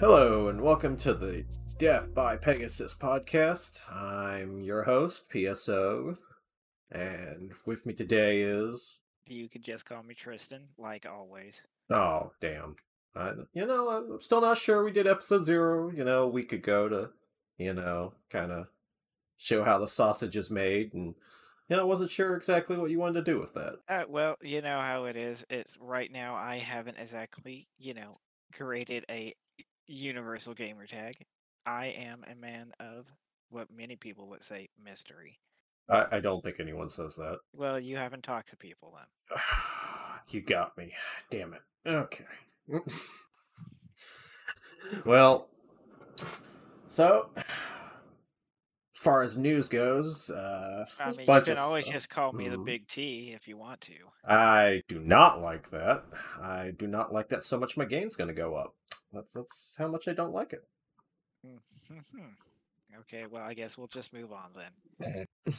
Hello, and welcome to the Deaf by Pegasus podcast. I'm your host, PSO, and with me today is. You could just call me Tristan, like always. Oh, damn. I, you know, I'm still not sure. We did episode zero, you know, a week ago to, you know, kind of show how the sausage is made, and you know, I wasn't sure exactly what you wanted to do with that. Uh, well, you know how it is. It's right now. I haven't exactly, you know, created a universal gamer tag. I am a man of what many people would say mystery. I, I don't think anyone says that. Well, you haven't talked to people then. you got me. Damn it. Okay. well, so as far as news goes, uh, I mean, you can always stuff. just call me the Mhm. Big T if you want to. I do not like that. I do not like that so much. My game's going to go up. That's that's how much I don't like it. Mhm. okay, well, I guess we'll just move on then.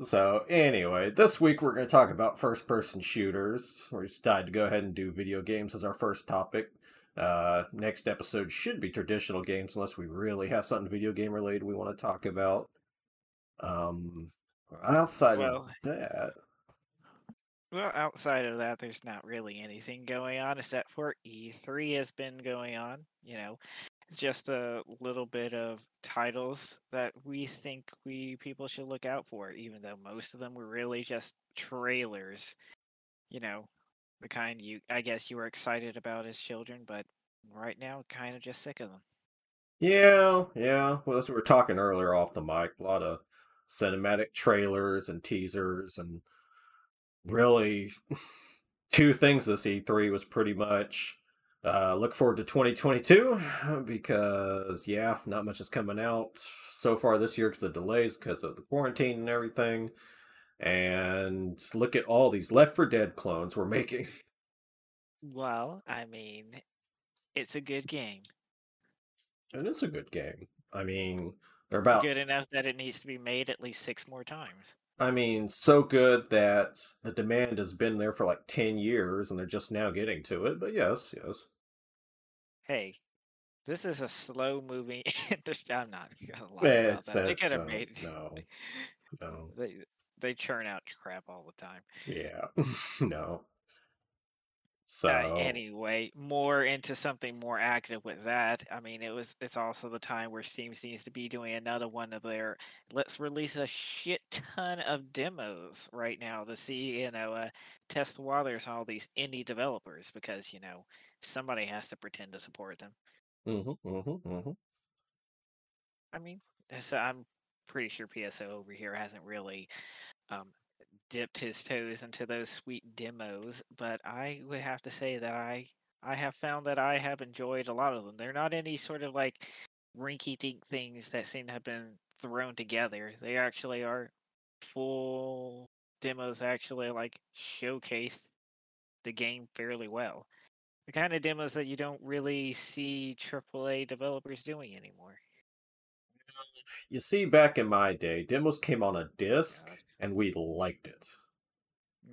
So anyway, this week we're going to talk about first-person shooters. We decided to go ahead and do video games as our first topic. Uh, next episode should be traditional games, unless we really have something video game related we want to talk about. Um, outside Well- of that, Well, outside of that, there's not really anything going on except for E3 has been going on. You know, it's just a little bit of titles that we think we people should look out for, even though most of them were really just trailers. You know, the kind you I guess you were excited about as children, but right now kind of just sick of them. yeah, yeah. Well, as we were talking earlier off the mic, a lot of cinematic trailers and teasers, and really two things this E3 was pretty much uh, look forward to 2022 because yeah, not much is coming out so far this year because of delays because of the quarantine and everything. And look at all these Left 4 Dead clones we're making. Well, I mean, it's a good game. And it's a good game. I mean, they're about Good enough that it needs to be made at least six more times. I mean, so good that the demand has been there for like 10 years and they're just now getting to it. But yes, yes. hey, this is a slow moving industry. I'm not gonna lie Eh, about that. They could have so- made no, no, they they churn out crap all the time. yeah, no. So, Uh, anyway, more into something more active with that. I mean, it was it's also the time where Steam seems to be doing another one of their let's release a shit ton of demos right now to see you know uh, test the waters on all these indie developers because you know somebody has to pretend to support them. mhm, mhm, mhm. I mean, so I'm pretty sure PSO over here hasn't really um, dipped his toes into those sweet demos, but I would have to say that I I have found that I have enjoyed a lot of them. They're not any sort of like rinky-dink things that seem to have been thrown together. They actually are full demos that actually like showcase the game fairly well. The kind of demos that you don't really see AAA developers doing anymore. You see, back in my day, demos came on a disc and we liked it.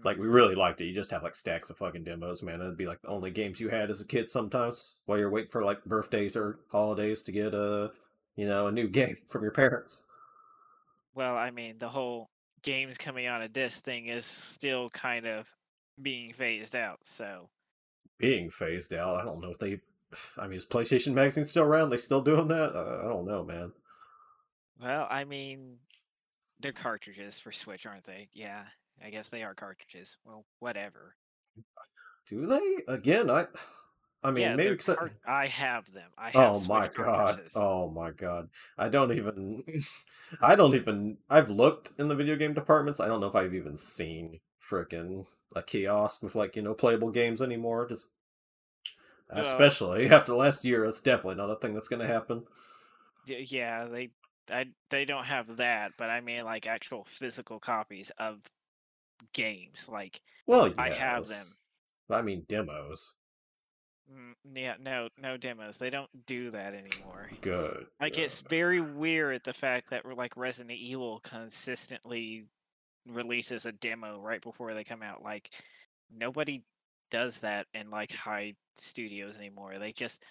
Like, we really liked it. You just have like stacks of fucking demos, man. It'd be like the only games you had as a kid sometimes while you're waiting for like birthdays or holidays to get a, you know, a new game from your parents. Well, I mean, the whole games coming on a disc thing is still kind of being phased out. So, being phased out. I don't know if they've. I mean, is PlayStation Magazine still around? They still doing that? Uh, I don't know, man. Well, I mean, they're cartridges for Switch, aren't they? Yeah, I guess they are cartridges. Well, whatever. Do they? Again, I. I mean, yeah, maybe because. cart- I have them. I have Oh my god! cartridges. Oh my god! I don't even. I don't even. I've looked in the video game departments. I don't know if I've even seen frickin' a kiosk with like you know playable games anymore. Just especially after last year, it's definitely not a thing that's gonna happen. Yeah, they I, they don't have that, but I mean like actual physical copies of games. Like Well, I have them. I mean demos. mm, yeah, no, no demos. They don't do that anymore. Good. Like it's very weird the fact that like Resident Evil consistently releases a demo right before they come out. Like nobody does that in like high studios anymore. They just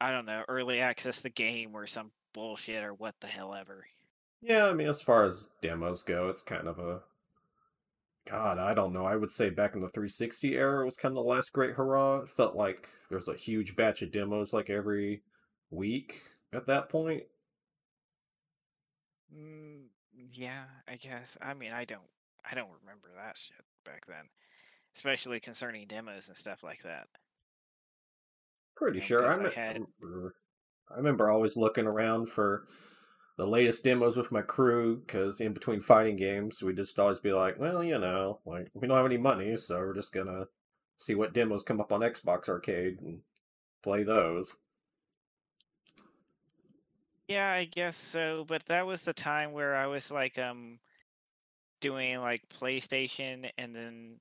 I don't know, early access the game or some bullshit or what the hell ever. Yeah, I mean, as far as demos go, it's kind of a. God, I don't know. I would say back in the 360 era was kind of the last great hurrah. It felt like there was a huge batch of demos like every week at that point. Mm, yeah, I guess. I mean, I don't, I don't remember that shit back then, especially concerning demos and stuff like that. Pretty You know, sure. I'm. I had, remember, I remember always looking around for the latest demos with my crew because in between fighting games, we'd just always be like, well, you know, like we don't have any money, so we're just gonna see what demos come up on Xbox Arcade and play those. yeah, I guess so. But that was the time where I was like, um, doing like PlayStation, and then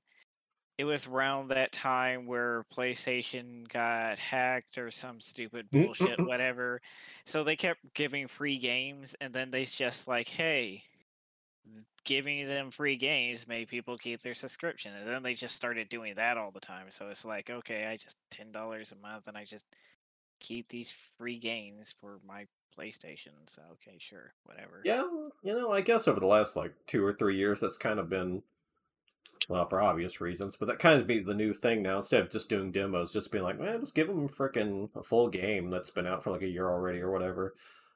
it was around that time where PlayStation got hacked or some stupid bullshit, whatever. So they kept giving free games, and then they just like, hey, giving them free games made people keep their subscription, and then they just started doing that all the time. So it's like, okay, I just ten dollars a month, and I just keep these free games for my PlayStation. So okay, sure, whatever. Yeah, you know, I guess over the last like two or three years, that's kind of been well for obvious reasons, but that kind of be the new thing now. Instead of just doing demos, just being like, man, just give them freaking a full game that's been out for like a year already or whatever.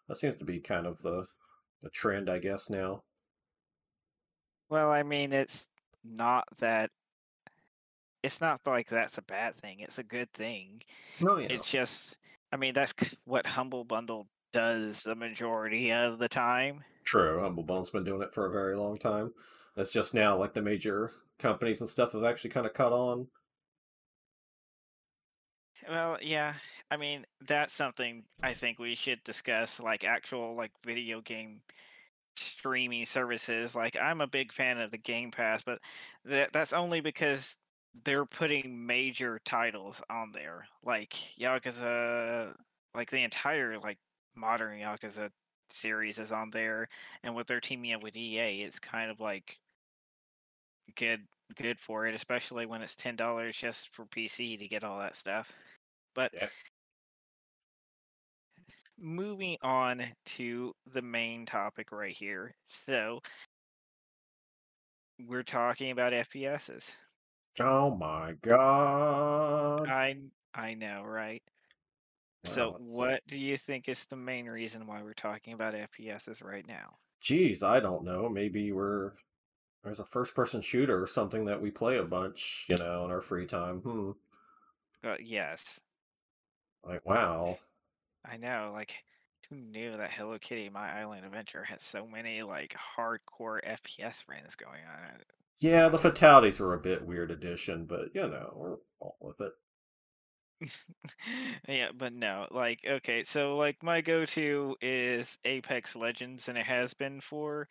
That seems to be kind of the the trend, I guess now. Well, I mean, it's not that. It's not like that's a bad thing. It's a good thing. Oh yeah, It's just, I mean, that's what Humble Bundle does the majority of the time. true. Humble Bundle's been doing it for a very long time. It's just now like the major companies and stuff have actually kind of caught on. Well, yeah. I mean, that's something I think we should discuss, like actual like video game streaming services. Like I'm a big fan of the Game Pass, but that that's only because they're putting major titles on there. Like Yakuza like the entire like modern Yakuza series is on there and what they're teaming up with EA, it's kind of like good good for it, especially when it's ten dollars just for PC to get all that stuff. But Yeah. moving on to the main topic right here. So we're talking about FPSs. Oh my god. I I know, right? So Well, it's- what do you think is the main reason why we're talking about FPSs right now? Geez, I don't know. Maybe we're there's a first person shooter or something that we play a bunch, you know, in our free time. Hmm. Uh, yes, Like wow. I know. Like, who knew that Hello Kitty My Island Adventure has so many like hardcore FPS friends going on? it? Yeah, the fatalities were a bit weird addition, but you know, we're all with it. yeah, but no, like, okay, so like my go-to is Apex Legends, and it has been for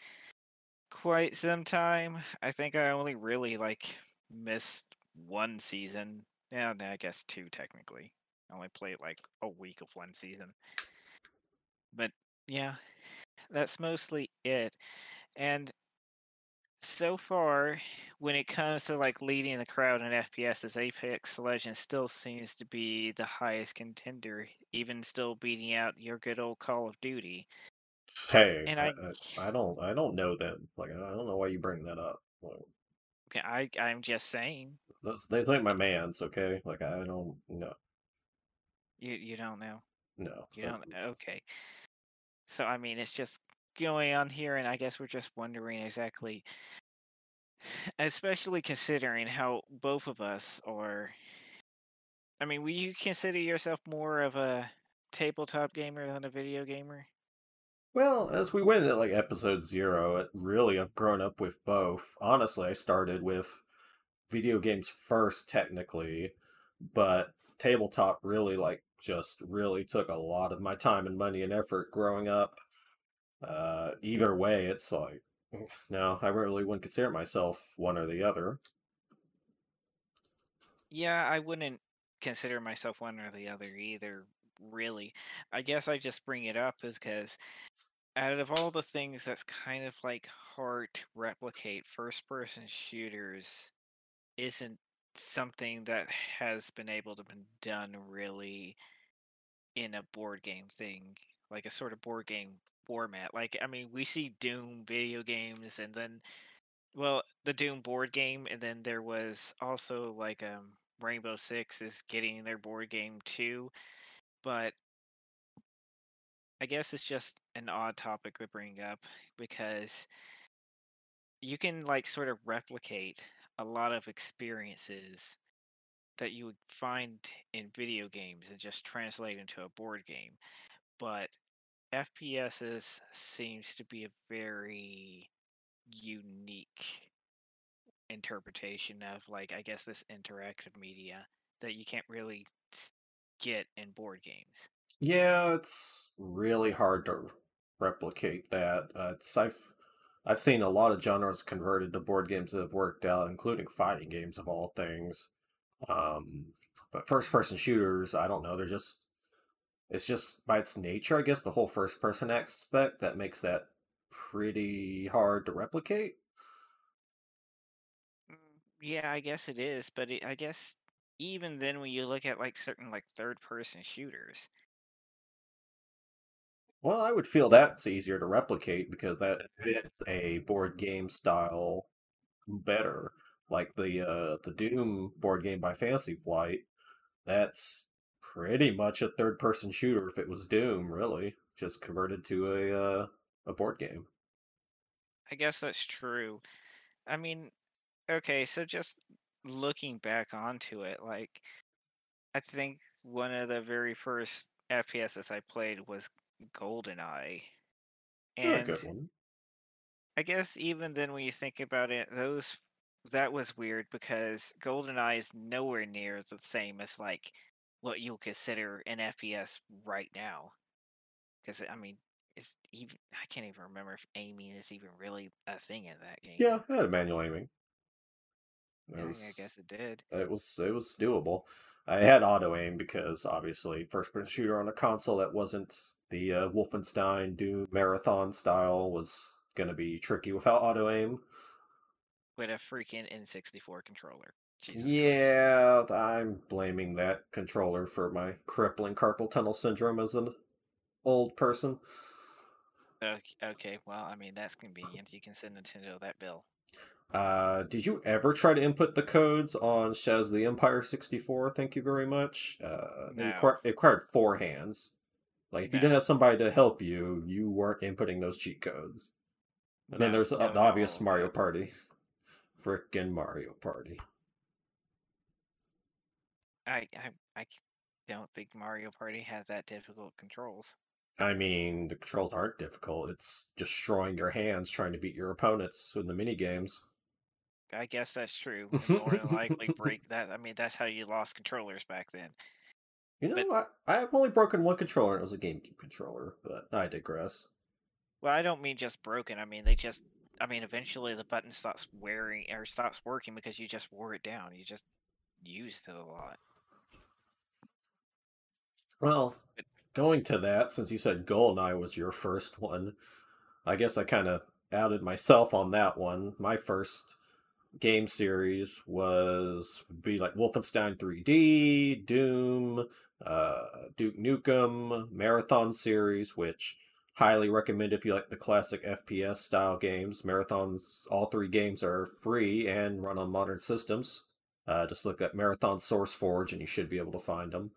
quite some time. I think I only really like missed one season. Yeah, I guess two technically. I only played like a week of one season. But yeah, that's mostly it. And so far, when it comes to like leading the crowd in FPS, as Apex Legends still seems to be the highest contender, even still beating out your good old Call of Duty. Hey, And I, I, I, don't I don't know them. Like I don't know why you bring that up. Like, I, I'm just saying, they ain't my man's, okay? Like I don't know. you, you don't know, no. you uh, don't. Okay, so I mean, it's just going on here, and I guess we're just wondering exactly, especially considering how both of us are. I mean, would you consider yourself more of a tabletop gamer than a video gamer? Well, as we went at like episode zero, it really I've grown up with both. Honestly, I started with video games first, technically, but tabletop really like just really took a lot of my time and money and effort growing up. Uh, either way, it's like no, I really wouldn't consider myself one or the other. Yeah, I wouldn't consider myself one or the other either, really. I guess I just bring it up is because out of all the things that's kind of like hard to replicate, first person shooters isn't something that has been able to been done really in a board game thing, like a sort of board game format. Like, I mean, we see Doom video games, and then, well, the Doom board game, and then there was also like um Rainbow Six is getting their board game too. But I guess it's just an odd topic to bring up because you can like sort of replicate a lot of experiences that you would find in video games and just translate into a board game. But FPSs seems to be a very unique interpretation of like I guess this interactive media that you can't really get in board games. Yeah, it's really hard to replicate that. Uh, I've I've seen a lot of genres converted to board games that have worked out, including fighting games of all things. Um, but first person shooters, I don't know, they're just it's just by its nature, I guess, the whole first person aspect that makes that pretty hard to replicate. Mm, Yeah, I guess it is, but it, I guess even then when you look at like certain like third person shooters, Well, I would feel that's easier to replicate because that fits a board game style better. Like the uh the Doom board game by Fantasy Flight, that's pretty much a third person shooter if it was Doom, really, just converted to a uh a board game. I guess that's true. I mean, okay, so just looking back onto it, like I think one of the very first FPSs I played was GoldenEye. Yeah, good And one. I guess even then when you think about it, those that was weird because GoldenEye is nowhere near the same as like what you'll consider an FPS right now. Because I mean, it's even I can't even remember if aiming is even really a thing in that game. Yeah, it had manual aiming. Yeah, I I guess it did. it was it was doable. I had auto aim because obviously first person shooter on a console that wasn't the uh, Wolfenstein Doom Marathon style was gonna be tricky without auto aim. With a freaking N64 controller. Jesus Christ. Yeah, I'm blaming that controller for my crippling carpal tunnel syndrome as an old person. Okay, okay, well, I mean, that's convenient. You can send Nintendo that bill. Uh, did you ever try to input the codes on Shadows of the Empire 64? Thank you very much. Uh, it, requir- it required four hands. Like, if you didn't have somebody to help you, you weren't inputting those cheat codes. And then there's no the obvious Mario. Party. Frickin' Mario Party. I I don't think Mario Party has that difficult controls. I mean, the controls aren't difficult. It's destroying your hands trying to beat your opponents in the mini games. I guess that's true. More than likely break that. I mean, that's how you lost controllers back then. You But know, I, I have only broken one controller, it was a GameCube controller, but I digress. well, I don't mean just broken. I mean they just. I mean, eventually the button stops wearing or stops working because you just wore it down. You just used it a lot. Well, But going to that, since you said GoldenEye was your first one, I guess I kind of outed myself on that one. My first game series was would be like Wolfenstein 3D, Doom, uh, Duke Nukem, Marathon series, which highly recommend if you like the classic FPS style games. Marathons, all three games are free and run on modern systems. Uh, just look at Marathon Source Forge and you should be able to find them.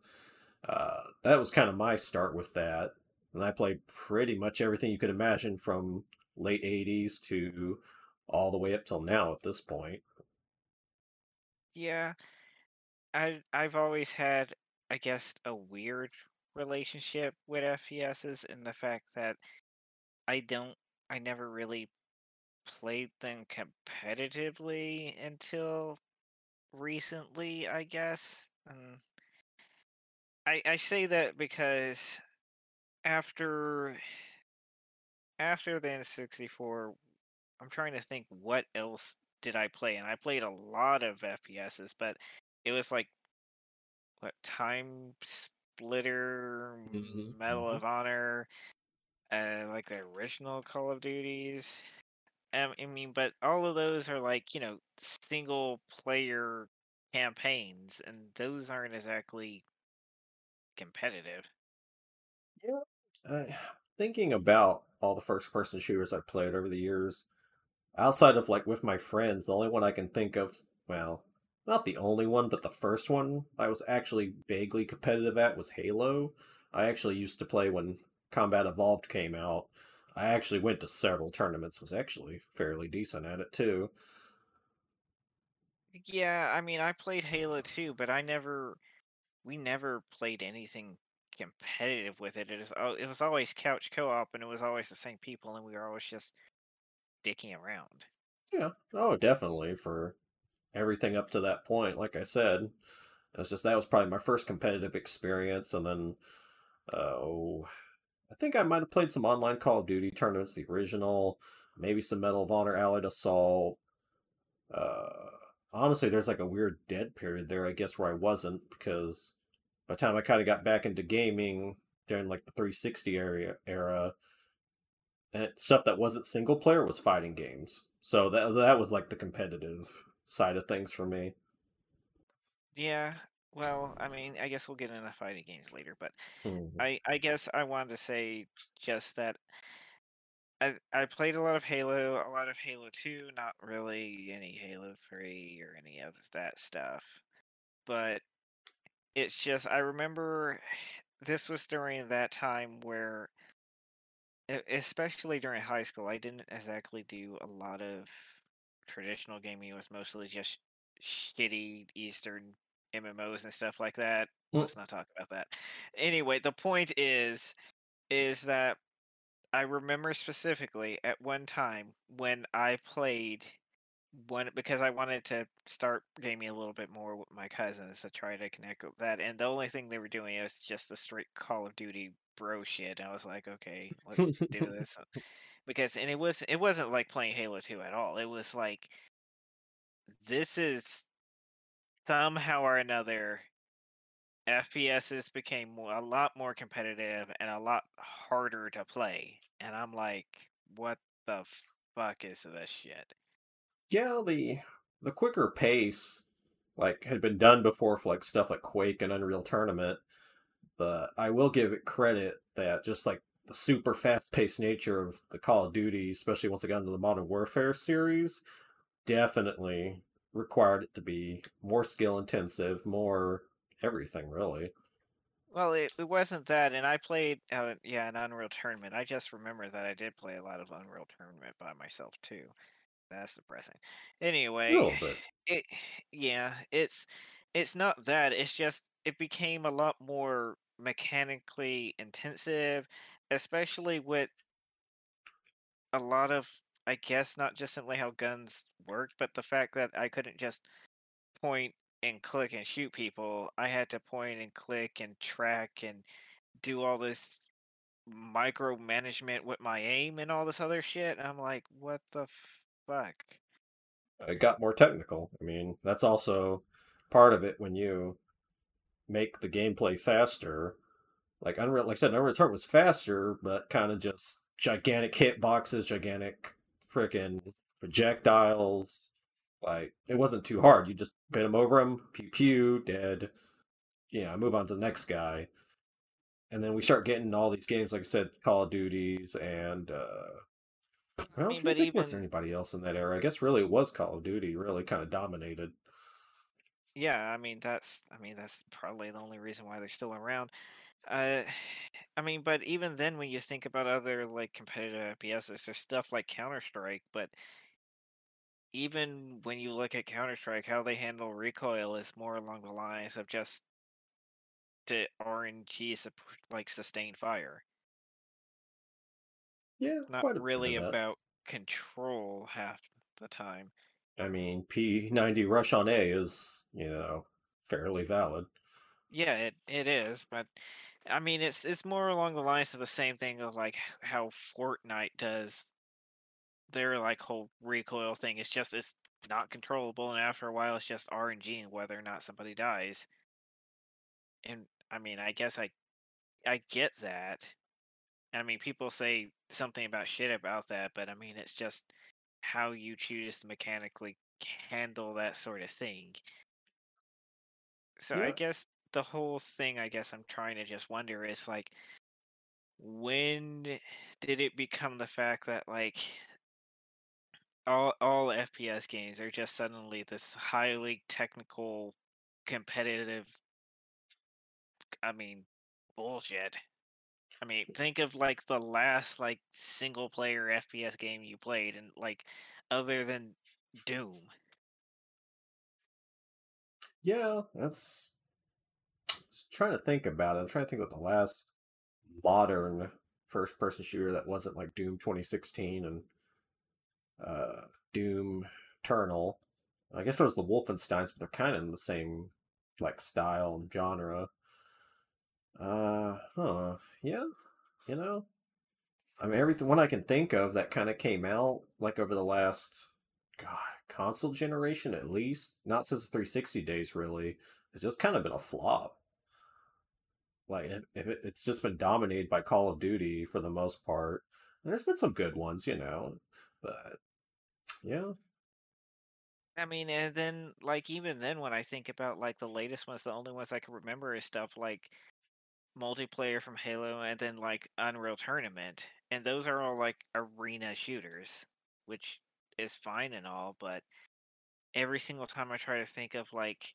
Uh, that was kind of my start with that. And I played pretty much everything you could imagine from late 80s to all the way up till now at this point. yeah, I I've always had, I guess, a weird relationship with FPSs in the fact that I don't, I never really played them competitively until recently, I guess. And I I say that because after after the N64, I'm trying to think what else did I play, and I played a lot of FPSs, but it was like what Time Splitter, hmm Medal hmm of Honor, uh, like the original Call of Duties. Um, I mean, but all of those are like you know single player campaigns, and those aren't exactly competitive. Yeah. I, thinking about all the first person shooters I've played over the years, outside of like with my friends, the only one I can think of, well, not the only one, but the first one I was actually vaguely competitive at was Halo. I actually used to play when Combat Evolved came out. I actually went to several tournaments, was actually fairly decent at it too. Yeah, I mean, I played Halo too, but I never, we never played anything competitive with it. It was, it was always couch co-op, and it was always the same people, and we were always just dicking around. Yeah, oh, definitely for everything up to that point. Like I said, it's just that was probably my first competitive experience, and then oh, I think I might have played some online Call of Duty tournaments, the original, maybe some Medal of Honor Allied Assault. Uh, honestly, there's like a weird dead period there, I guess, where I wasn't because by the time I kind of got back into gaming during like the 360 area era, and stuff that wasn't single player was fighting games. So that that was like the competitive side of things for me. Yeah, well, I mean, I guess we'll get into fighting games later, but Mhm. I, I guess I wanted to say just that I, I played a lot of Halo, a lot of Halo 2, not really any Halo 3 or any of that stuff. But it's just, I remember this was during that time where, e- especially during high school, I didn't exactly do a lot of traditional gaming. It was mostly just shitty Eastern MMOs and stuff like that. Mm. Let's not talk about that. Anyway, the point is, is that I remember specifically at one time when I played one because I wanted to start gaming a little bit more with my cousins to try to connect with that, and the only thing they were doing was just the straight Call of Duty bro shit. I was like, okay, let's do this because, and it was it wasn't like playing Halo Two at all. It was like this is somehow or another FPSs became more, a lot more competitive and a lot harder to play. And I'm like, what the fuck is this shit? yeah, the the quicker pace like had been done before for like stuff like Quake and Unreal Tournament, but I will give it credit that just like the super fast paced nature of the Call of Duty, especially once it got into the Modern Warfare series, definitely required it to be more skill intensive, more everything really. Well, it, it wasn't that, and I played, uh, yeah, an Unreal Tournament. I just remember that I did play a lot of Unreal Tournament by myself too. That's depressing. Anyway, it, yeah, it's it's not that. It's just it became a lot more mechanically intensive, especially with a lot of, I guess, not just simply how guns work, but the fact that I couldn't just point and click and shoot people. I had to point and click and track and do all this micromanagement with my aim and all this other shit. I'm like, what the fuck? It got more technical. I mean, that's also part of it when you make the gameplay faster. Like Unreal, like I said, Unreal Tournament was faster, but kind of just gigantic hitboxes, gigantic freaking projectiles. Like it wasn't too hard. You just hit them over them, pew pew, dead. Yeah, move on to the next guy. And then we start getting all these games, like I said, Call of Duties, and uh, well, I mean, but think, was there anybody else in that era? I guess really it was Call of Duty, really kind of dominated. Yeah, I mean that's I mean that's probably the only reason why they're still around. Uh, I mean, but even then, when you think about other like competitive FPSs, there's stuff like Counter Strike, but even when you look at Counter Strike, how they handle recoil is more along the lines of just to RNG like sustained fire. Yeah, Not quite a bit of really about control half the time. I mean, P90 Rush on A is, you know, fairly valid. Yeah, it, it is, but I mean it's it's more along the lines of the same thing of like how Fortnite does their like whole recoil thing. It's just it's not controllable and after a while it's just RNG and whether or not somebody dies. And I mean I guess I I get that. I mean, people say something about shit about that, but I mean, it's just how you choose to mechanically handle that sort of thing. So I guess the whole thing, I guess I'm trying to just wonder is like, when did it become the fact that like all all FPS games are just suddenly this highly technical, competitive I mean, bullshit. I mean, think of like the last like single player FPS game you played and like other than Doom. Yeah, that's trying to think about it. I'm trying to think about the last modern first person shooter that wasn't like Doom 2016 and uh, Doom Eternal. I guess there was the Wolfensteins, but they're kind of in the same like style and genre. Uh, huh. Yeah, you know, I mean, everything one I can think of that kind of came out like over the last God console generation at least, not since the 360 days really, has just kind of been a flop. Like if it, it's just been dominated by Call of Duty for the most part. And there's been some good ones, you know, but yeah. I mean, and then like even then when I think about like the latest ones, the only ones I can remember is stuff like multiplayer from Halo and then like Unreal Tournament. And those are all like arena shooters, which is fine and all, but every single time I try to think of like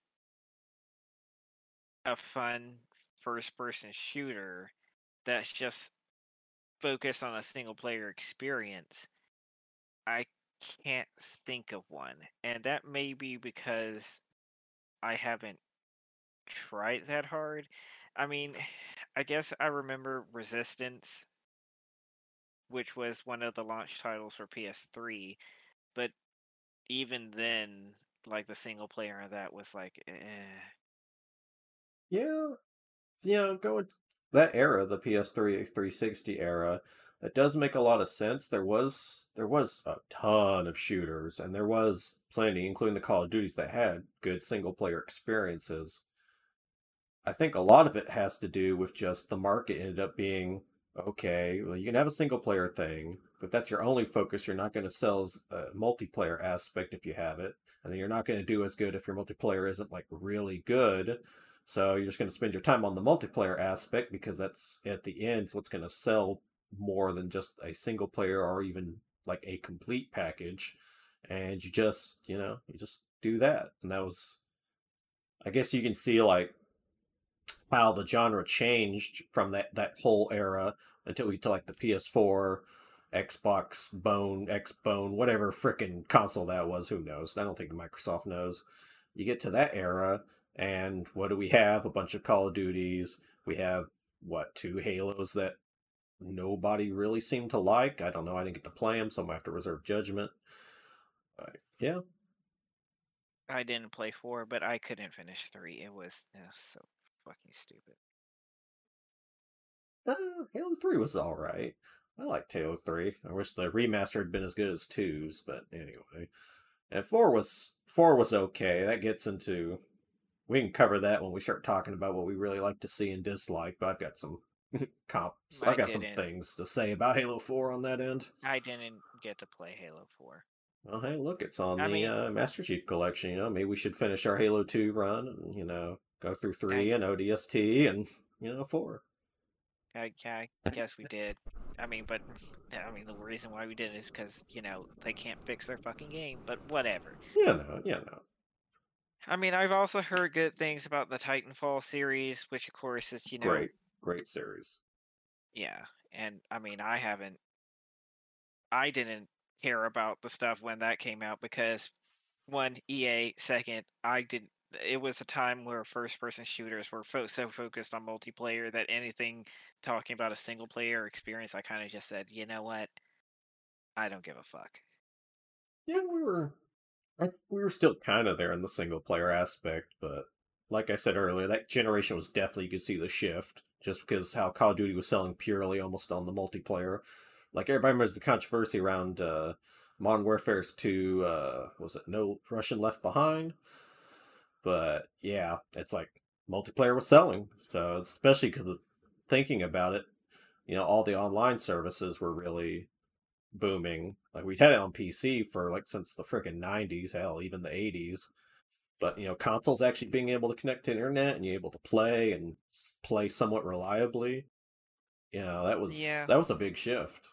a fun first person shooter that's just focused on a single player experience, I can't think of one. And that may be because I haven't tried that hard. I mean, I guess I remember Resistance, which was one of the launch titles for PS3, but even then, like the single player of that was like, eh. Yeah, going that era, the PS3 360 era, it does make a lot of sense. There was there was a ton of shooters, and there was plenty, including the Call of Duties, that had good single player experiences. I think a lot of it has to do with just the market ended up being okay. Well, you can have a single player thing, but that's your only focus. You're not going to sell a uh, multiplayer aspect if you have it, and then you're not going to do as good if your multiplayer isn't like really good. So you're just going to spend your time on the multiplayer aspect because that's at the end what's going to sell more than just a single player or even like a complete package. And you just, you know, you just do that. And that was, I guess you can see like how the genre changed from that, that whole era until we to like the PS4, Xbox, Bone, X Bone, whatever freaking console that was. Who knows? I don't think Microsoft knows. You get to that era, and what do we have? A bunch of Call of Duties. We have what two Halos that nobody really seemed to like. I don't know. I didn't get to play them, so I'm gonna have to reserve judgment. Uh, yeah. I didn't play four, but I couldn't finish three. It was, it was so fucking stupid. Uh, Halo Three was all right. I liked Halo Three. I wish the remaster had been as good as twos, but anyway. And four was four was okay. That gets into we can cover that when we start talking about what we really like to see and dislike. But I've got some comps. I've got some things to say about Halo Four on that end. I didn't get to play Halo Four. Well, hey, look, it's on I the mean, uh, Master Chief Collection. You know, maybe we should finish our Halo Two run. And, you know, go through three I, and ODST and you know four. I, I guess we did. I mean, but I mean, the reason why we did it is because you know they can't fix their fucking game. But whatever. Yeah, no, yeah, no. I mean, I've also heard good things about the Titanfall series, which of course is you know great, great series. Yeah, and I mean, I haven't, I didn't care about the stuff when that came out because one EA, second, I didn't. It was a time where first-person shooters were fo- so focused on multiplayer that anything talking about a single-player experience, I kind of just said, you know what, I don't give a fuck. Yeah, we were we were still kind of there in the single player aspect, but like I said earlier, that generation was definitely you could see the shift just because how Call of Duty was selling purely almost on the multiplayer. Like everybody remembers the controversy around uh, Modern Warfare's 2, uh, was it No Russian Left Behind? But yeah, it's like multiplayer was selling. So especially because thinking about it, you know, all the online services were really booming. Like we'd had it on PC for like since the freaking nineties, hell, even the eighties. But you know, consoles actually being able to connect to internet and you're able to play and play somewhat reliably. You know, that was Yeah. that was a big shift.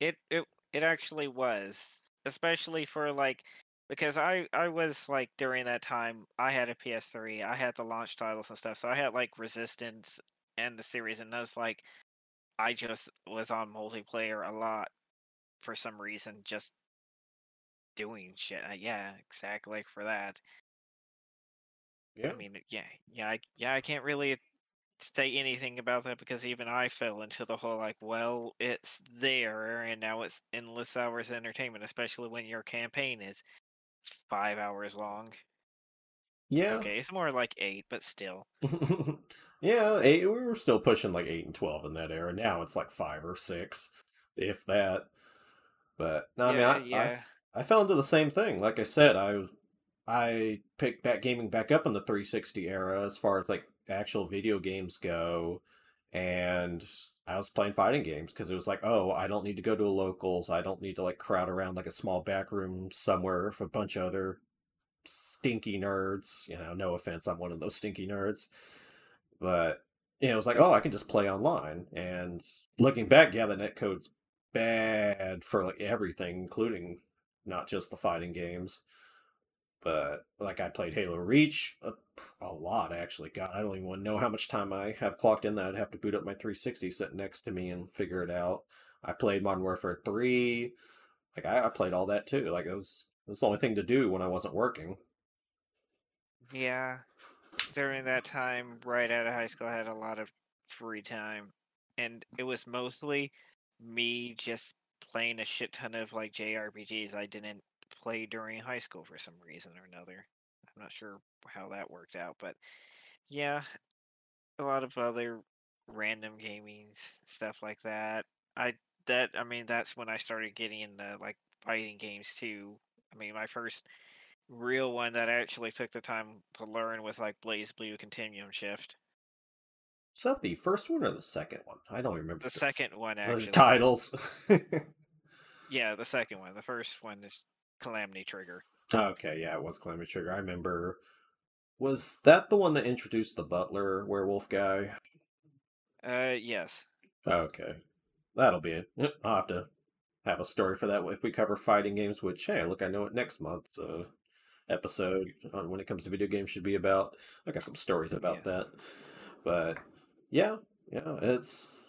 It it it actually was, especially for like because I I was like during that time I had a PS3, I had the launch titles and stuff, so I had like Resistance and the series, and I was like I just was on multiplayer a lot for some reason, just doing shit. Uh, Yeah, exactly for that. Yeah. I mean, yeah, yeah, I, yeah. I can't really say anything about that because even I fell into the whole like, well, it's there and now it's endless hours of entertainment, especially when your campaign is five hours long. Yeah. Okay, it's more like eight, but still. yeah, eight, we were still pushing like eight and twelve in that era. Now it's like five or six, if that. But no, Yeah, I mean, I, yeah. I I fell into the same thing. Like I said, I was I picked back gaming back up in the 360 era as far as like actual video games go, and I was playing fighting games because it was like, oh, I don't need to go to a locals. I don't need to like crowd around like a small back room somewhere with a bunch of other stinky nerds. You know, no offense, I'm one of those stinky nerds, but you know, it was like, oh, I can just play online. And looking back, yeah, the netcode's bad for like everything, including not just the fighting games. But like I played Halo Reach uh, a, a lot actually. God, I don't even know how much time I have clocked in that. I'd have to boot up my 360 sitting next to me and figure it out. I played Modern Warfare 3. Like I, I played all that too. Like it was it was the only thing to do when I wasn't working. Yeah. During that time, right out of high school, I had a lot of free time. And it was mostly me just playing a shit ton of like JRPGs I didn't play during high school for some reason or another. I'm not sure how that worked out, but yeah, a lot of other random gaming stuff like that. I that I mean that's when I started getting into like fighting games too. I mean my first real one that I actually took the time to learn was like BlazBlue Continuum Shift. Is that the first one or the second one? I don't remember The second one the actually. titles. Yeah, the second one. The first one is Calamity Trigger. okay, yeah, it was Calamity Trigger. I remember. Was that the one that introduced the butler werewolf guy? Uh yes. Okay. That'll be it. Yep, I'll have to have a story for that if we cover fighting games, which, hey, look, I know it next month's uh, episode on when it comes to video games should be about. I got some stories about Yes. that. But, yeah, yeah, it's.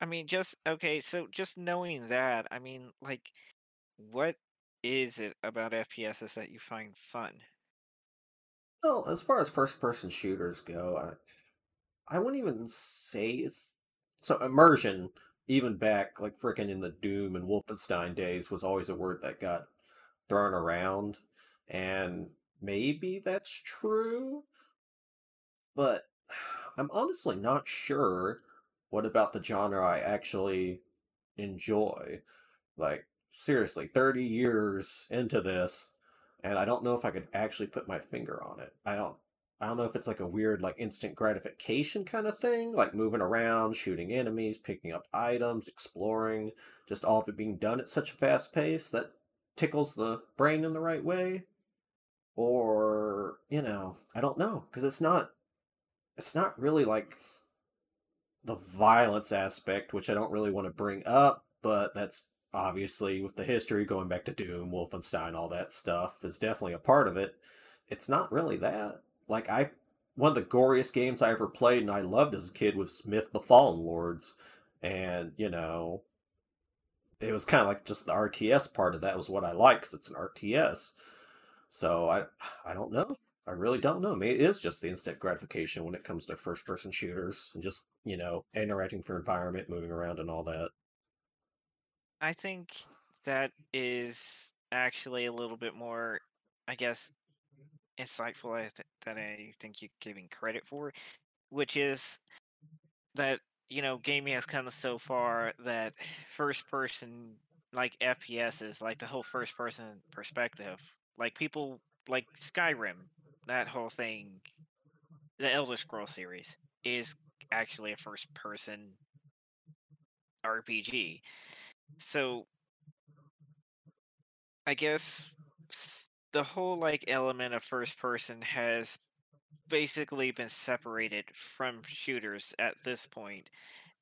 I mean just okay, so just knowing that, I mean like what is it about FPSs that you find fun? Well, as far as first person shooters go, I, I wouldn't even say it's. So, immersion, even back, like, frickin' in the Doom and Wolfenstein days, was always a word that got thrown around. And maybe that's true, but I'm honestly not sure what about the genre I actually enjoy. Like, seriously, 30 years into this, and I don't know if I could actually put my finger on it. I don't I don't know if it's like a weird like instant gratification kind of thing, like moving around, shooting enemies, picking up items, exploring, just all of it being done at such a fast pace that tickles the brain in the right way. Or, you know, I don't know, because it's not it's not really like the violence aspect, which I don't really want to bring up, but that's obviously with the history going back to Doom, Wolfenstein, all that stuff is definitely a part of it. It's not really that. Like I one of the goriest games I ever played and I loved as a kid was Myth the Fallen Lords. And, you know, it was kind of like just the RTS part of that was what I like because it's an RTS. So I I don't know. I really don't know. Maybe it is just the instant gratification when it comes to first person shooters and just, you know, interacting for environment, moving around and all that. I think that is actually a little bit more, I guess, insightful I th- that I think you're giving credit for, which is that you know gaming has come so far that first person like FPS is like the whole first person perspective. Like people like Skyrim, that whole thing, the Elder Scroll series is actually a first person RPG. So I guess the whole like element of first person has basically been separated from shooters at this point.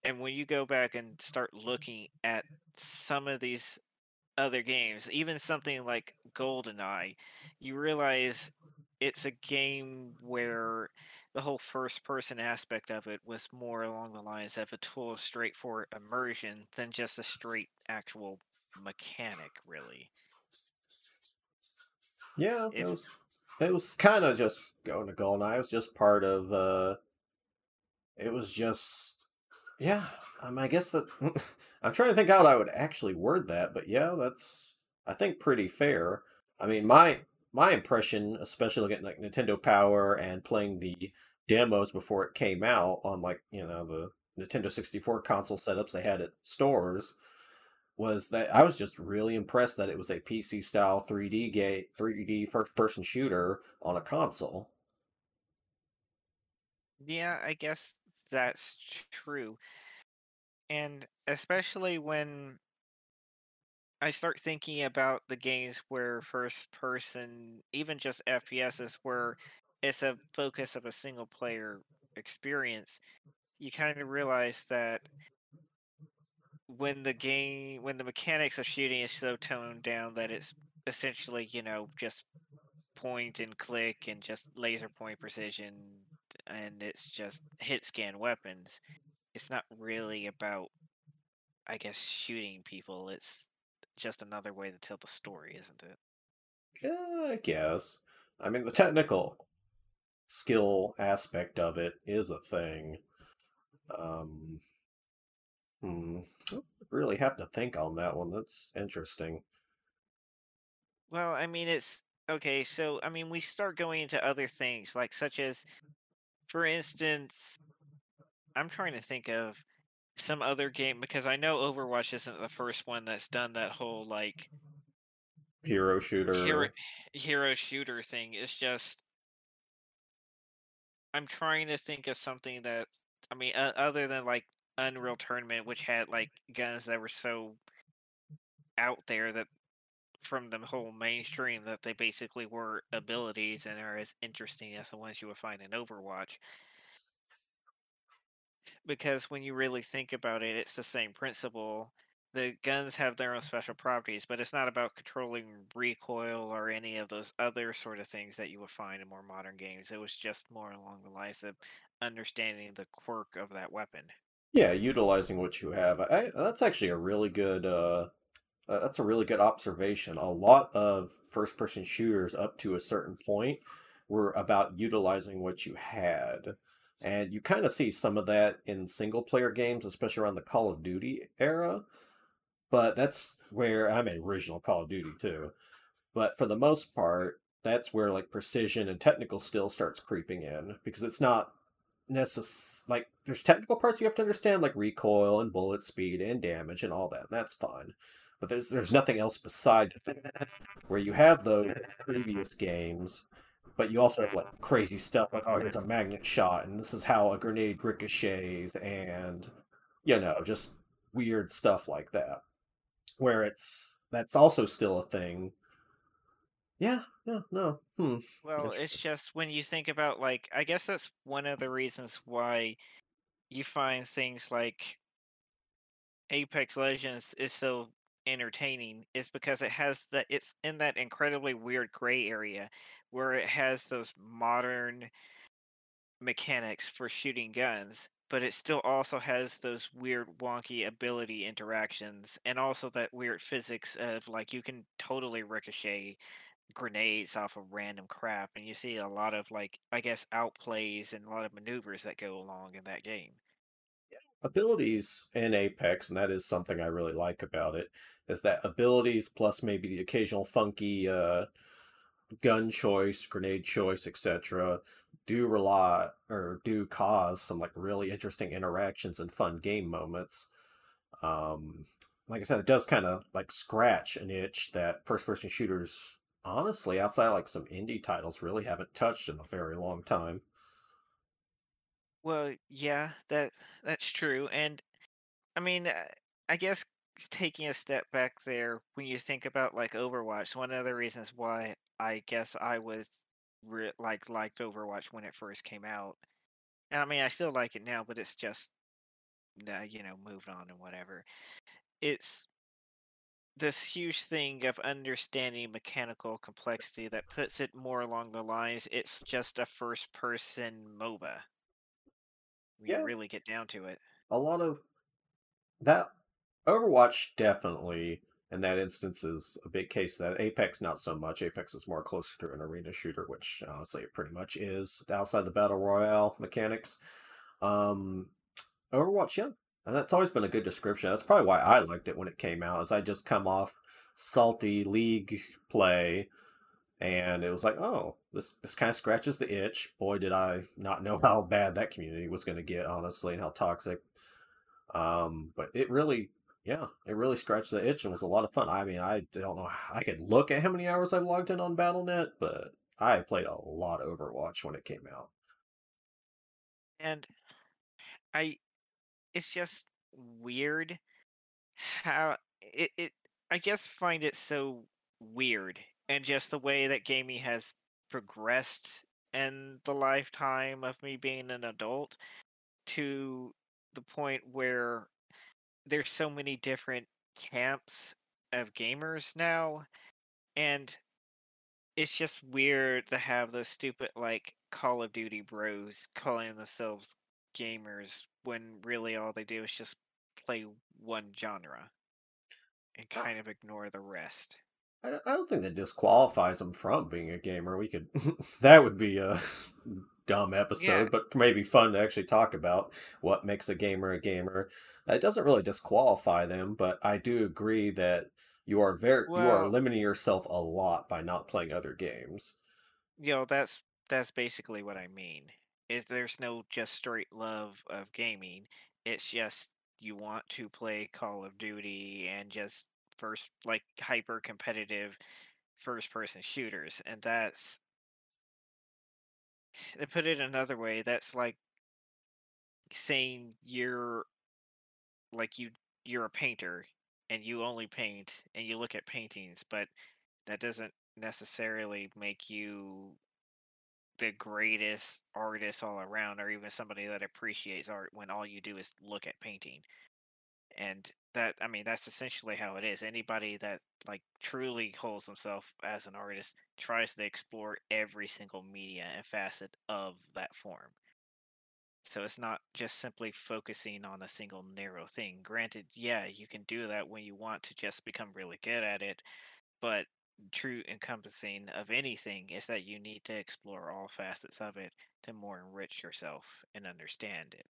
And when you go back and start looking at some of these other games, even something like GoldenEye, you realize it's a game where the whole first person aspect of it was more along the lines of a tool of straightforward immersion than just a straight actual mechanic, really. Yeah, it was it was kind of just going to GoldenEye. It was just part of. uh It was just yeah. Um, I guess that I'm trying to think how I would actually word that, but yeah, that's I think pretty fair. I mean, my my impression, especially looking at like Nintendo Power and playing the demos before it came out on like you know the Nintendo 64 console setups they had at stores, was that I was just really impressed that it was a PC style 3D game, 3D first person shooter on a console. yeah, I guess that's true. And especially when I start thinking about the games where first person, even just FPSs, where it's a focus of a single player experience, you kind of realize that when the game, when the mechanics of shooting is so toned down that it's essentially, you know, just point and click and just laser point precision, and it's just hit scan weapons. It's not really about, I guess, shooting people. It's just another way to tell the story, isn't it? Yeah, I guess. I mean, the technical skill aspect of it is a thing. Um, hmm, really have to think on that one. That's interesting. Well, I mean, it's okay. So, I mean, we start going into other things, like such as, for instance, I'm trying to think of some other game because I know Overwatch isn't the first one that's done that whole like Hero hero shooter. hero shooter thing. It's just I'm trying to think of something that I mean, uh, other than like Unreal Tournament, which had like guns that were so out there that from the whole mainstream that they basically were abilities and are as interesting as the ones you would find in Overwatch. Because when you really think about it, it's the same principle. The guns have their own special properties, but it's not about controlling recoil or any of those other sort of things that you would find in more modern games. It was just more along the lines of understanding the quirk of that weapon. Yeah, utilizing what you have. I, that's actually a really good. Uh, uh, that's a really good observation. A lot of first-person shooters up to a certain point were about utilizing what you had, and you kind of see some of that in single-player games, especially around the Call of Duty era. But that's where I'm an original Call of Duty too. But for the most part, that's where like precision and technical skill starts creeping in because it's not necess like there's technical parts you have to understand like recoil and bullet speed and damage and all that. And that's fine. But there's there's nothing else beside where you have those previous games, but you also have like crazy stuff like oh here's a magnet shot and this is how a grenade ricochets and you know just weird stuff like that where it's that's also still a thing. Yeah, yeah, no, hmm, Well, it's just when you think about like I guess that's one of the reasons why you find things like Apex Legends is so entertaining is because it has that it's in that incredibly weird gray area where it has those modern mechanics for shooting guns, but it still also has those weird wonky ability interactions and also that weird physics of like you can totally ricochet grenades off of random crap and you see a lot of like I guess outplays and a lot of maneuvers that go along in that game. Abilities in Apex, and that is something I really like about it, is that abilities plus maybe the occasional funky uh, gun choice, grenade choice, etc., do rely or do cause some like really interesting interactions and fun game moments. Um, like I said, it does kind of like scratch an itch that first person shooters, honestly, outside like some indie titles, really haven't touched in a very long time. Well, yeah, that that's true. And I mean, uh, I guess taking a step back there, when you think about like Overwatch, one of the reasons why I guess I was re- like liked Overwatch when it first came out. And I mean, I still like it now, but it's just, you know, moved on and whatever. It's this huge thing of understanding mechanical complexity that puts it more along the lines it's just a first person MOBA. When Yeah. really get down to it. a lot of that Overwatch definitely in that instance is a big case that Apex not so much. Apex is more closer to an arena shooter, which honestly it pretty much is outside the battle royale mechanics. Um, Overwatch, yeah, and that's always been a good description. That's probably why I liked it when it came out. As I just come off salty league play, and it was like, oh, this this kind of scratches the itch. Boy, did I not know how bad that community was going to get, honestly, and how toxic. Um, but it really, yeah, it really scratched the itch and was a lot of fun. I mean, I don't know, I could look at how many hours I've logged in on Battle.net, but I played a lot of Overwatch when it came out. And I it's just weird how it, it I just find it so weird and just the way that gaming has progressed in the lifetime of me being an adult to the point where there's so many different camps of gamers now and it's just weird to have those stupid like Call of Duty bros calling themselves gamers when really all they do is just play one genre and kind of ignore the rest. I, don't- I don't think that disqualifies them from being a gamer. We could, that would be a dumb episode, but maybe fun to actually talk about what makes a gamer a gamer. It doesn't really disqualify them, but I do agree that you are very you are limiting yourself a lot by not playing other games. You know, that's that's basically what I mean. Is there's no just straight love of gaming. It's just you want to play Call of Duty and just first like hyper competitive first person shooters and that's to put it another way, that's like saying you're like you you're a painter and you only paint and you look at paintings, but that doesn't necessarily make you the greatest artist all around or even somebody that appreciates art when all you do is look at painting. And that I mean that's essentially how it is. Anybody that like truly holds himself as an artist tries to explore every single media and facet of that form. So it's not just simply focusing on a single narrow thing. Granted, yeah, you can do that when you want to just become really good at it, but true encompassing of anything is that you need to explore all facets of it to more enrich yourself and understand it.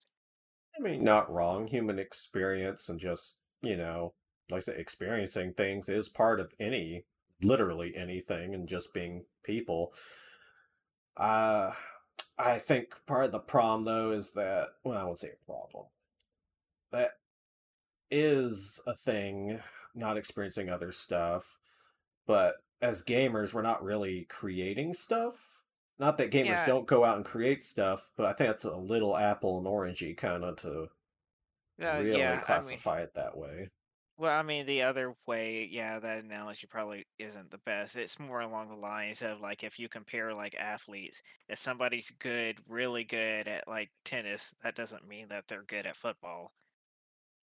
I mean, not wrong. Human experience and just, you know, like I said, experiencing things is part of any, literally anything, and just being people. Uh, I think part of the problem, though, is that, well, I won't say a problem. That is a thing, not experiencing other stuff. But as gamers, we're not really creating stuff. Not that gamers Yeah. don't go out and create stuff, but I think that's a little apple and orangey kind of to Uh, really yeah, I mean, classify it that way. well, I mean, the other way, yeah, that analogy probably isn't the best. It's more along the lines of like if you compare like athletes, if somebody's good, really good at like tennis, that doesn't mean that they're good at football.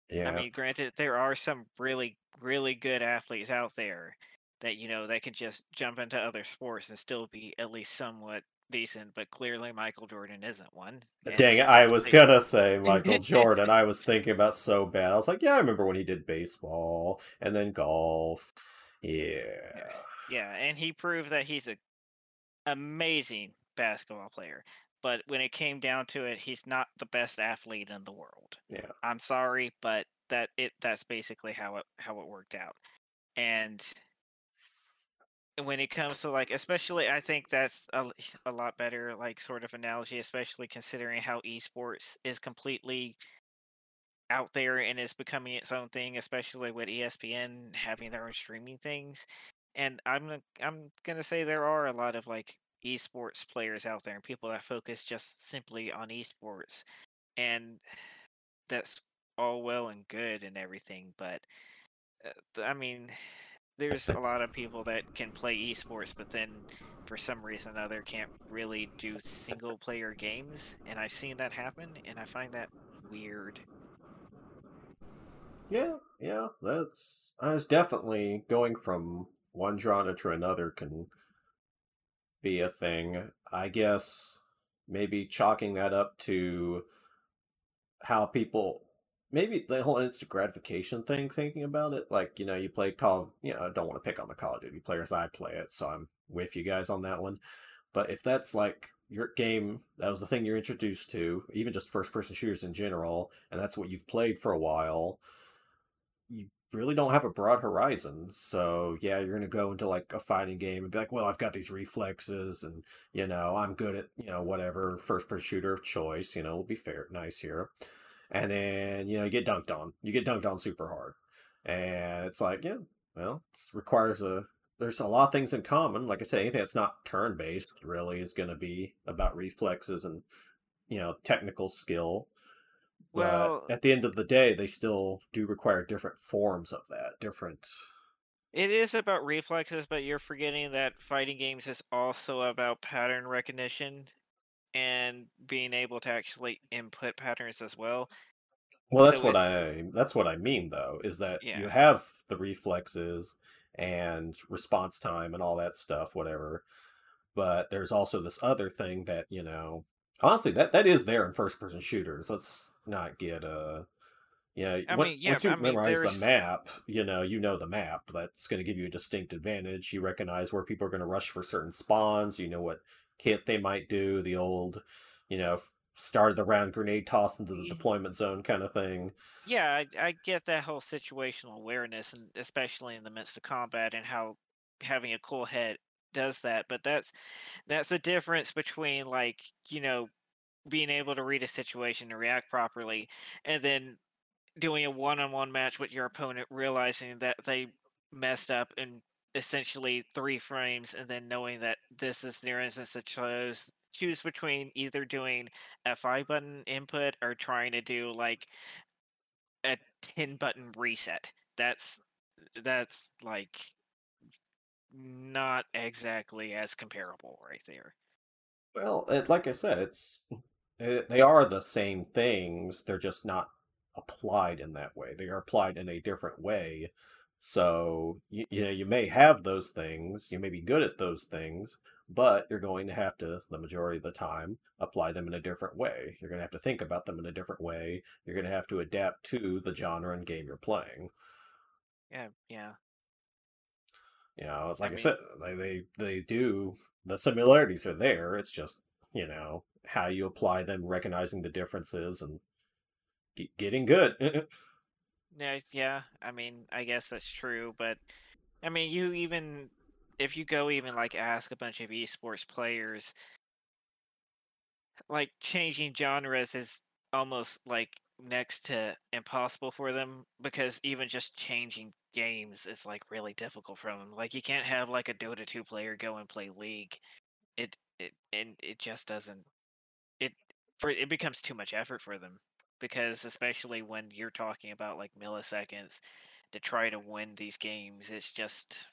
Yeah. I mean, granted, there are some really, really good athletes out there that you know they can just jump into other sports and still be at least somewhat decent. But clearly, Michael Jordan isn't one. Uh, and Dang it, I was gonna say Michael Jordan. I was thinking about so bad. I was like, yeah, I remember when he did baseball and then golf. Yeah. Yeah, and he proved that he's a amazing basketball player. But when it came down to it, he's not the best athlete in the world. Yeah. I'm sorry, but that it that's basically how it how it worked out. And when it comes to like especially I think that's a, a lot better like sort of analogy especially considering how esports is completely out there and is becoming its own thing especially with ESPN having their own streaming things. And I'm gonna- I'm to say there are a lot of like esports players out there and people that focus just simply on esports. And that's all well and good and everything but uh, I mean there's a lot of people that can play esports, but then for some reason or another can't really do single player games, and I've seen that happen, and I find that weird. Yeah, yeah, that's. I was definitely going from one genre to another can be a thing. I guess maybe chalking that up to how people maybe the whole instant gratification thing thinking about it like you know you play call you know i don't want to pick on the call of duty players i play it so i'm with you guys on that one but if that's like your game that was the thing you're introduced to even just first person shooters in general and that's what you've played for a while you really don't have a broad horizon. So yeah, you're gonna go into like a fighting game and be like, well, I've got these reflexes, and you know, I'm good at you know whatever first person shooter of choice. You know, we'll be fair, nice here. And then you know you get dunked on. You get dunked on super hard, and it's like yeah, well, it requires a. There's a lot of things in common. Like I said, anything that's not turn based really is going to be about reflexes and you know technical skill Well, but at the end of the day, they still do require different forms of that. Different. it is about reflexes, but you're forgetting that fighting games is also about pattern recognition and being able to actually input patterns as well. Well, that's So what I that's what I mean though, is that you have the reflexes and response time and all that stuff, whatever. But there's also this other thing that, you know, honestly, that that is there in first person shooters. Let's not get uh you know, I on- mean, yeah, once I you mean, memorize the map, you know, you know the map. That's going to give you a distinct advantage. You recognize where people are going to rush for certain spawns. You know what kit they might do. The old, you know, start of the round grenade toss into the deployment zone kind of thing. Yeah, I, I get that whole situational awareness, and especially in the midst of combat, and how having a cool head does that. But that's that's the difference between like you know being able to read a situation and react properly, and then doing a one-on-one match with your opponent, realizing that they messed up in essentially three frames, and then knowing that this is their instance to choose choose between either doing Fi button input or trying to do like a 10 button reset. That's that's like not exactly as comparable right there. Well, it, like I said, it's eh, they are the same things. They're just not applied in that way. They are applied in a different way. So you, you know you may have those things, you may be good at those things, but you're going to have to, the majority of the time, apply them in a different way. You're going to have to think about them in a different way. You're going to have to adapt to the genre and game you're playing. Yeah, yeah. You know, like I mean, said, they they, they do the similarities are there. It's just you know how you apply them, recognizing the differences, and ge- getting good. yeah, yeah. I mean, I guess that's true, but I mean, you even if you go even like ask a bunch of esports players, like changing genres is almost like next to impossible for them because even just changing games is like really difficult for them. Like you can't have like a Dota 2 player go and play League. It it and it just doesn't it for it becomes too much effort for them because especially when you're talking about like milliseconds to try to win these games, it's just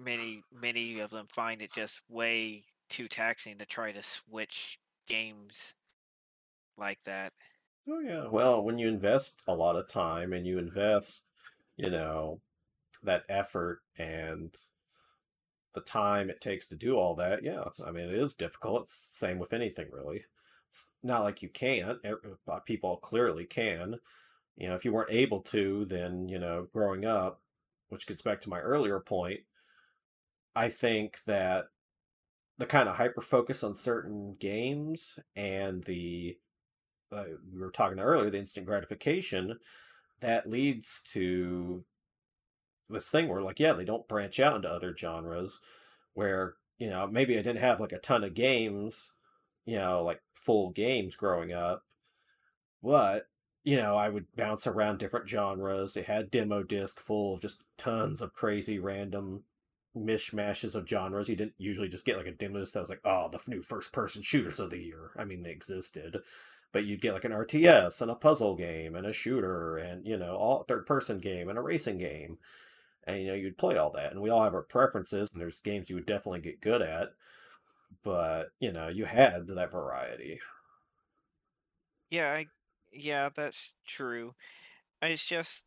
many many of them find it just way too taxing to try to switch games like that. oh yeah. Well, when you invest a lot of time and you invest, you know, that effort and the time it takes to do all that, yeah. I mean, it is difficult. It's the same with anything, really. It's not like you can't. uh, People clearly can. You know, if you weren't able to, then, you know, growing up, which gets back to my earlier point, I think that the kind of hyper focus on certain games and the uh, we were talking earlier, the instant gratification that leads to this thing where like yeah they don't branch out into other genres where you know maybe i didn't have like a ton of games you know like full games growing up but you know i would bounce around different genres. They had demo disc full of just tons of crazy random mishmashes of genres. You didn't usually just get like a demo disc that was like oh the new first person shooters of the year. I mean they existed but you'd get like an rts and a puzzle game and a shooter and you know all third person game and a racing game and you know you'd play all that, and we all have our preferences, and there's games you would definitely get good at, but you know you had that variety. Yeah, I yeah, that's true. It's just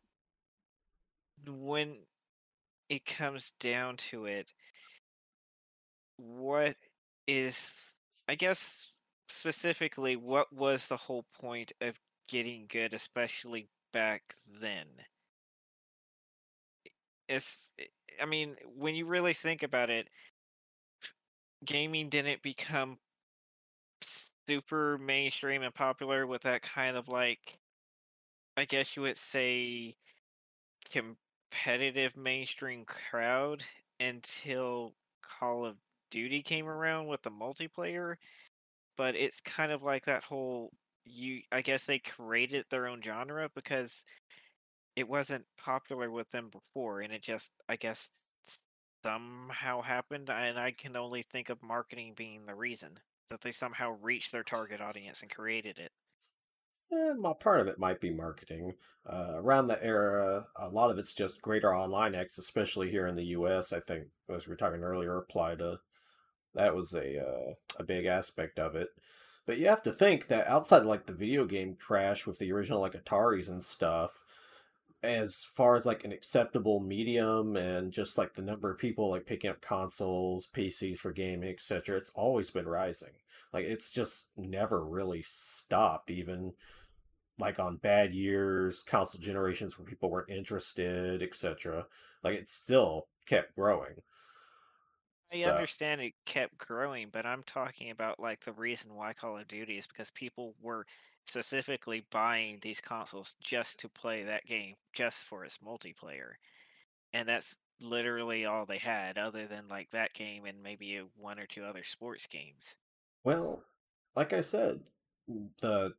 when it comes down to it, what is I guess specifically what was the whole point of getting good, especially back then? If I mean, when you really think about it, gaming didn't become super mainstream and popular with that kind of like I guess you would say competitive mainstream crowd until Call of Duty came around with the multiplayer. But it's kind of like that whole you I guess they created their own genre because it wasn't popular with them before and it just I guess somehow happened and I can only think of marketing being the reason that they somehow reached their target audience and created it. Eh, my part of it might be marketing. Uh, around the era, a lot of it's just greater online acts, especially here in the U.S. I think, as we were talking earlier, apply to that was a uh, a big aspect of it. But you have to think that outside like the video game crash with the original like Ataris and stuff, as far as like an acceptable medium and just like the number of people like picking up consoles, PCs for gaming, etc., it's always been rising. Like it's just never really stopped, even like on bad years, console generations where people weren't interested, etc. Like it still kept growing. I So, understand it kept growing, but I'm talking about like the reason why Call of Duty is because people were specifically buying these consoles just to play that game, just for its multiplayer. And that's literally all they had, other than like that game and maybe one or two other sports games. well, like I said, the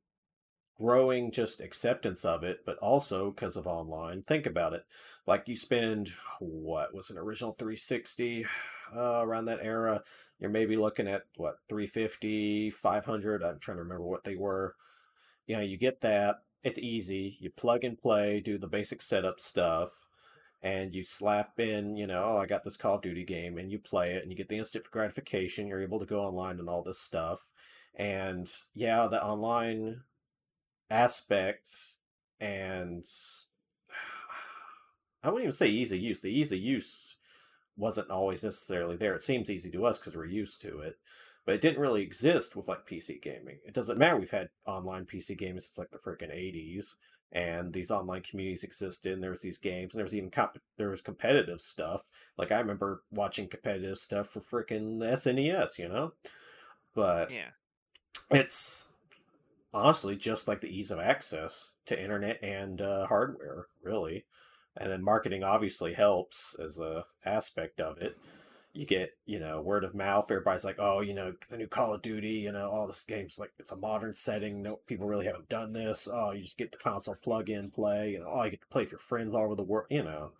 growing just acceptance of it, but also because of online. Think about it. Like you spend what was an original 360 uh, around that era, you're maybe looking at what 350, 500. I'm trying to remember what they were. You know, you get that. It's easy. You plug and play, do the basic setup stuff, and you slap in, you know, oh, I got this Call of Duty game, and you play it, and you get the instant gratification. You're able to go online and all this stuff. And yeah, the online aspects and I wouldn't even say easy use. The easy use wasn't always necessarily there. It seems easy to us because we're used to it, but it didn't really exist with like PC gaming. It doesn't matter. We've had online PC games since like the freaking eighties, and these online communities existed. And there was these games, and there was even comp- there was competitive stuff. Like I remember watching competitive stuff for freaking SNES, you know. But Yeah. it's honestly just like the ease of access to internet and uh, hardware really and then marketing obviously helps as a aspect of it you get you know word of mouth everybody's like oh you know the new call of duty you know all this games like it's a modern setting no people really haven't done this oh you just get the console plug in play and oh you get to play with your friends all over the world you know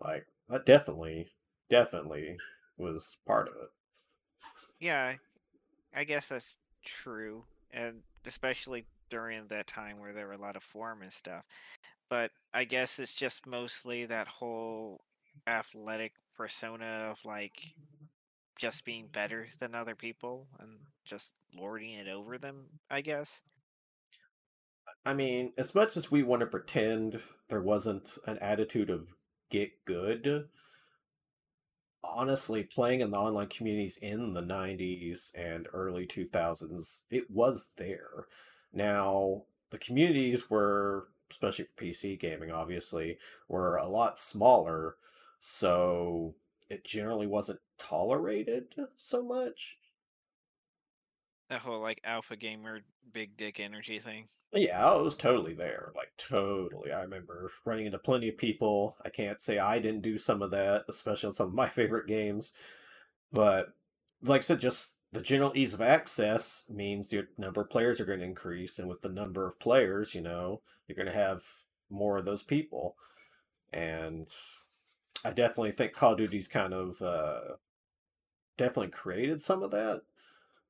like that definitely definitely was part of it Yeah, I guess that's true. And especially during that time where there were a lot of form and stuff. But I guess it's just mostly that whole athletic persona of like just being better than other people and just lording it over them, I guess. I mean, as much as we want to pretend there wasn't an attitude of get good, honestly, playing in the online communities in the 90s and early 2000s, it was there. Now, the communities were, especially for PC gaming, obviously, were a lot smaller, so it generally wasn't tolerated so much. That whole like alpha gamer big dick energy thing. Yeah, oh, I was totally there. Like, totally. I remember running into plenty of people. I can't say I didn't do some of that, especially on some of my favorite games. But, like I said, just the general ease of access means your number of players are going to increase. And with the number of players, you know, you're going to have more of those people. And I definitely think Call of Duty's kind of uh, definitely created some of that.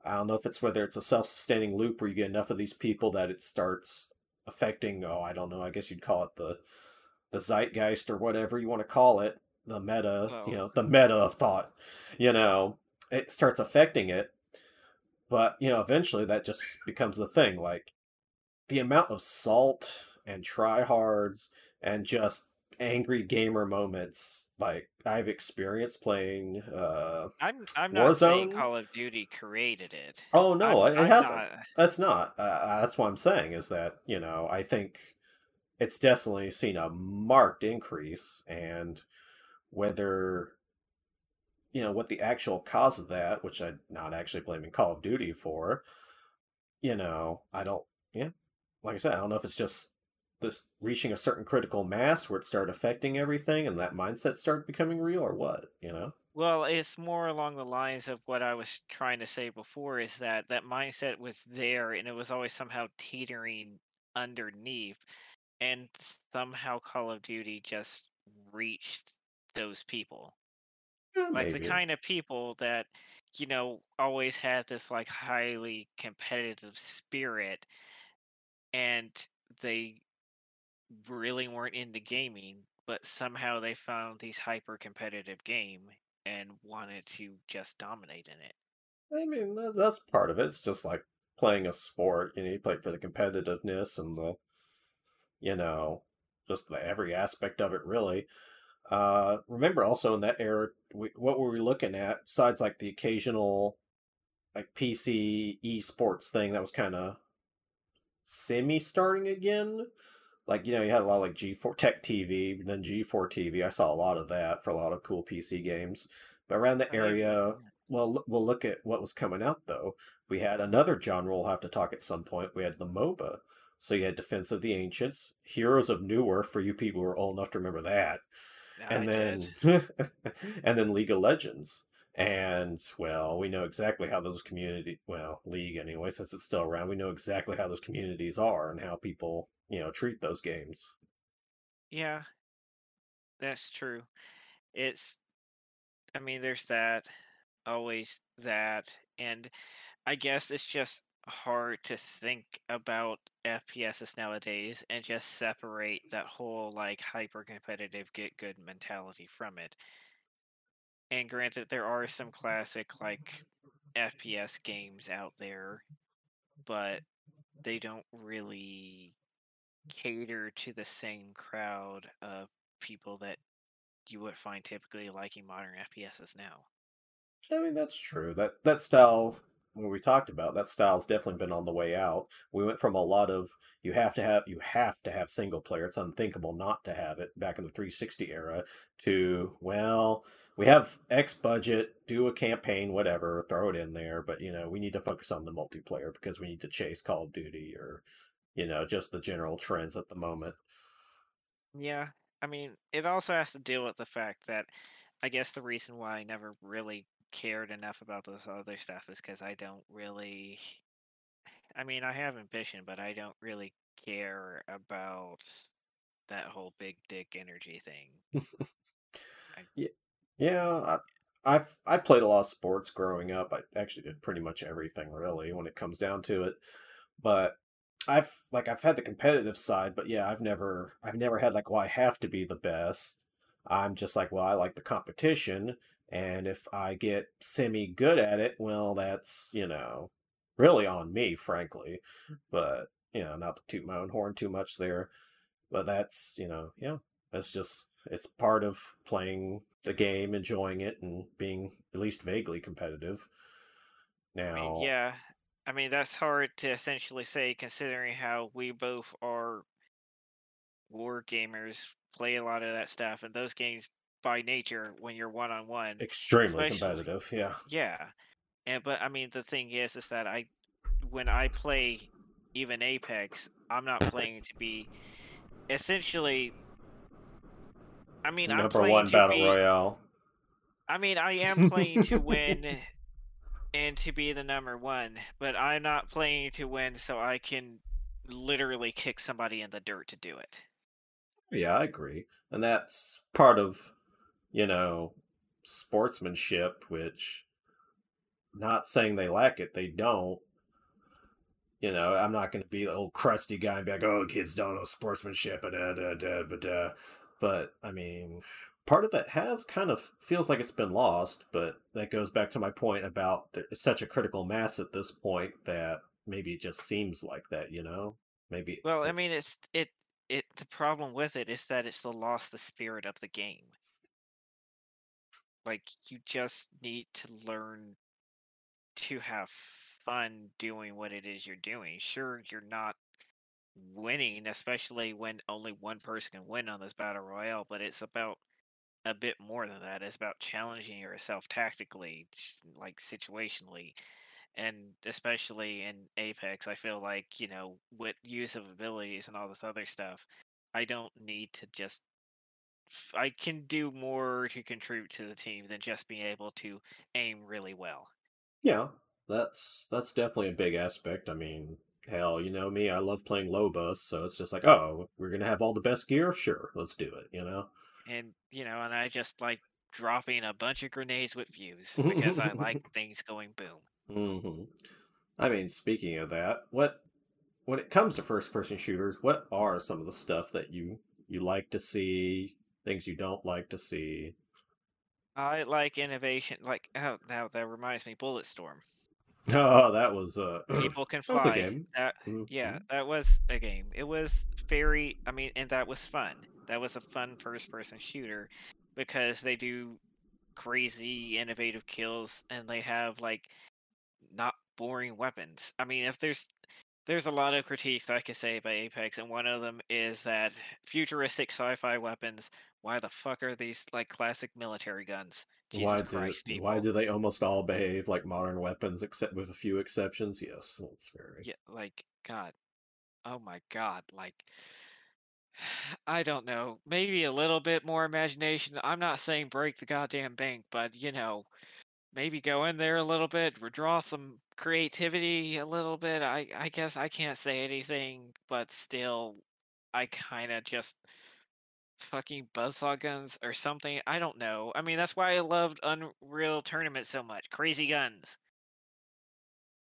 I don't know if it's whether it's a self-sustaining loop where you get enough of these people that it starts affecting. Oh, I don't know. I guess you'd call it the the zeitgeist or whatever you want to call it. the meta, Well, you know, the meta of thought, you know, it starts affecting it. But, you know, eventually that just becomes the thing. Like, the amount of salt and tryhards and just angry gamer moments like I've experienced playing uh I'm I'm not saying Call of Duty created it. Oh no, I'm it I'm hasn't. not. That's not. Uh, that's what I'm saying is that, you know, I think it's definitely seen a marked increase and whether you know what the actual cause of that, which I'm not actually blaming Call of Duty for, you know, I don't yeah, like I said, I don't know if it's just this reaching a certain critical mass where it started affecting everything and that mindset started becoming real or what, you know? Well, it's more along the lines of what I was trying to say before is that that mindset was there and it was always somehow teetering underneath and somehow Call of Duty just reached those people. Yeah, Like the kind of people that, you know, always had this like highly competitive spirit and they really weren't into gaming, but somehow they found these hyper competitive game and wanted to just dominate in it. I mean, that's part of it. It's just like playing a sport. You know, you play for the competitiveness and the, you know, just the every aspect of it, really. Uh, remember also in that era, we, what were we looking at besides like the occasional like PC esports thing that was kind of semi starting again? Like, you know, you had a lot of like G4 Tech TV, then G4 TV. I saw a lot of that for a lot of cool PC games. But around the I area, well, we'll look at what was coming out though. We had another genre we'll have to talk at some point. We had the MOBA. So you had Defense of the Ancients, Heroes of Newerth for you people who are old enough to remember that, yeah, and did. then and then League of Legends. And well, we know exactly how those community well, League anyway, since it's still around, we know exactly how those communities are and how people, you know, treat those games. Yeah, that's true. It's, I mean, there's that, always that, and I guess it's just hard to think about FPSs nowadays and just separate that whole like hyper competitive get good mentality from it. And granted, there are some classic like FPS games out there, but they don't really cater to the same crowd of people that you would find typically liking modern FPSs now. I mean, that's true. That that style, when we talked about that style's definitely been on the way out. We went from a lot of you have to have you have to have single player. It's unthinkable not to have it back in the 360 era. To well, we have X budget, do a campaign, whatever, throw it in there. But you know, we need to focus on the multiplayer because we need to chase Call of Duty or you know just the general trends at the moment. Yeah, I mean, it also has to deal with the fact that I guess the reason why I never really cared enough about those other stuff is because I don't really. I mean, I have ambition, but I don't really care about that whole big dick energy thing. I, Yeah, yeah. I, I've I played a lot of sports growing up. I actually did pretty much everything really when it comes down to it. But I've like I've had the competitive side, but yeah, I've never I've never had like well I have to be the best. I'm just like well I like the competition, and if I get semi good at it, well that's you know really on me, frankly. But you know not to toot my own horn too much there. But that's, you know, yeah, that's just, it's part of playing the game, enjoying it, and being at least vaguely competitive. I mean, Now, yeah. I mean, that's hard to essentially say considering how we both are war gamers, play a lot of that stuff, and those games by nature, when you're one on one, extremely competitive, yeah. yeah. And but I mean, the thing is, is that I, when I play even Apex, I'm not playing to be essentially. I mean, I'm Number playing one to battle be. royale. I mean, I am playing to win and to be the number one, but I'm not playing to win so I can literally kick somebody in the dirt to do it. Yeah, I agree. And that's part of, you know, sportsmanship, which, not saying they lack it, they don't. You know, I'm not going to be the old crusty guy and be like, oh, kids don't know sportsmanship, and da, da, da, da, da. But, I mean, part of that has kind of feels like it's been lost, but that goes back to my point about it's such a critical mass at this point that maybe it just seems like that, you know? Maybe. Well, I mean, it's it it. The problem with it is that it's the lost the spirit of the game. Like you just need to learn to have fun doing what it is you're doing. Sure, you're not winning, especially when only one person can win on this battle royale, but it's about a bit more than that. It's about challenging yourself tactically, like situationally. And especially in Apex, I feel like, you know, with use of abilities and all this other stuff, I don't need to just. I can do more to contribute to the team than just being able to aim really well. Yeah, that's that's definitely a big aspect. I mean, hell, you know me, I love playing Lobos, so it's just like, oh, we're gonna have all the best gear? Sure, let's do it, you know? And you know, and I just like dropping a bunch of grenades with fuse because I like things going boom. hmm I mean, speaking of that, what when it comes to first person shooters, what are some of the stuff that you you like to see, things you don't like to see? I like innovation. Like, oh, now that reminds me, Bulletstorm. Oh, that was uh People can that was a game. That hmm yeah, that was a game. It was very. I mean, and that was fun. That was a fun first-person shooter because they do crazy, innovative kills, and they have like not boring weapons. I mean, if there's there's a lot of critiques I could say about Apex, and one of them is that futuristic sci-fi weapons. Why the fuck are these like classic military guns? Why Jesus do Christ, why do they almost all behave like modern weapons, except with a few exceptions? Yes, it's very. Yeah, like God. Oh my God. Like I don't know. Maybe a little bit more imagination. I'm not saying break the goddamn bank, but you know, maybe go in there a little bit, redraw some creativity a little bit. I I guess I can't say anything, but still I kind of just fucking buzzsaw guns or something. I don't know. I mean, that's why I loved Unreal Tournament so much. Crazy guns.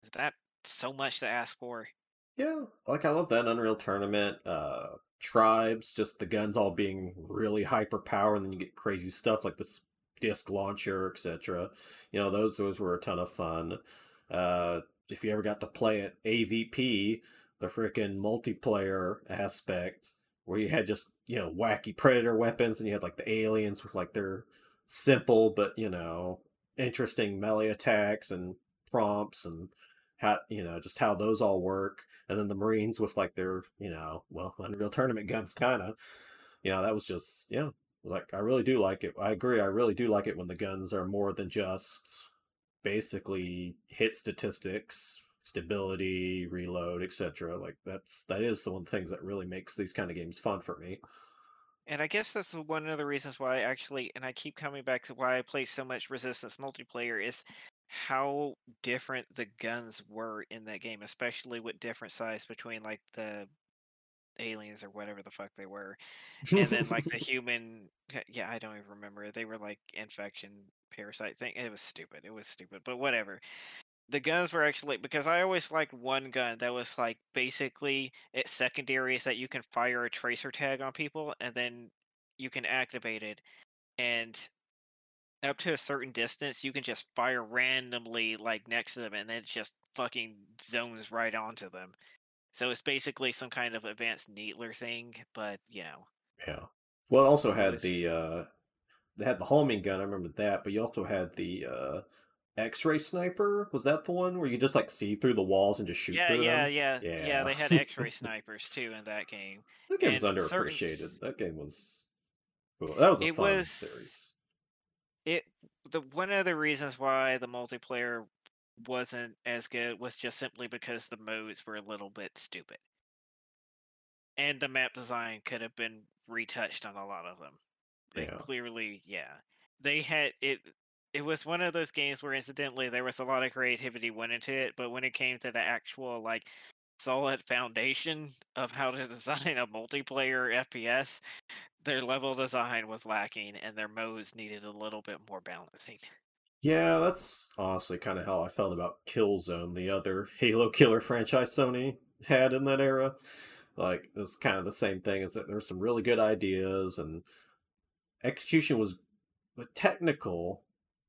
Is that so much to ask for? Yeah, like I love that Unreal Tournament. Uh, tribes, just the guns all being really hyper power, and then you get crazy stuff like this disc launcher, etc. You know, those those were a ton of fun. Uh, if you ever got to play it, AVP, the freaking multiplayer aspect, where you had just you know wacky predator weapons, and you had like the aliens with like their simple but you know interesting melee attacks and prompts and how you know just how those all work and then the marines with like their you know well unreal tournament guns kind of you know that was just yeah like i really do like it i agree i really do like it when the guns are more than just basically hit statistics stability reload etc like that's that is the one things that really makes these kind of games fun for me. And I guess that's one of the reasons why I actually, and I keep coming back to why I play so much Resistance multiplayer is how different the guns were in that game, especially with different size between like the aliens or whatever the fuck they were, and then like the human. yeah, I don't even remember. They were like infection parasite thing. It was stupid. It was stupid, but whatever the guns were actually because I always liked one gun that was like basically its secondary is that you can fire a tracer tag on people and then you can activate it and up to a certain distance you can just fire randomly like next to them and then it just fucking zones right onto them. So it's basically some kind of advanced needler thing, but you know, yeah well it also it had was the uh they had the homing gun i remember that but you also had the uh X-ray sniper was that the one where you just like see through the walls and just shoot yeah, through yeah, them? yeah, yeah. Yeah, They had X-ray snipers too in that game, that game was and certain underappreciated. That game was cool. That was a it fun was series. it the one of the reasons why the multiplayer wasn't as good was just simply because the modes were a little bit stupid. And the map design could have been retouched on a lot of them. They Yeah, clearly yeah. They had it it was one of those games where incidentally there was a lot of creativity went into it but when it came to the actual like solid foundation of how to design a multiplayer fps their level design was lacking and their modes needed a little bit more balancing yeah. That's honestly kind of how I felt about Killzone, the other Halo killer franchise Sony had in that era. Like it was kind of the same thing. Is that there's some really good ideas and execution was the technical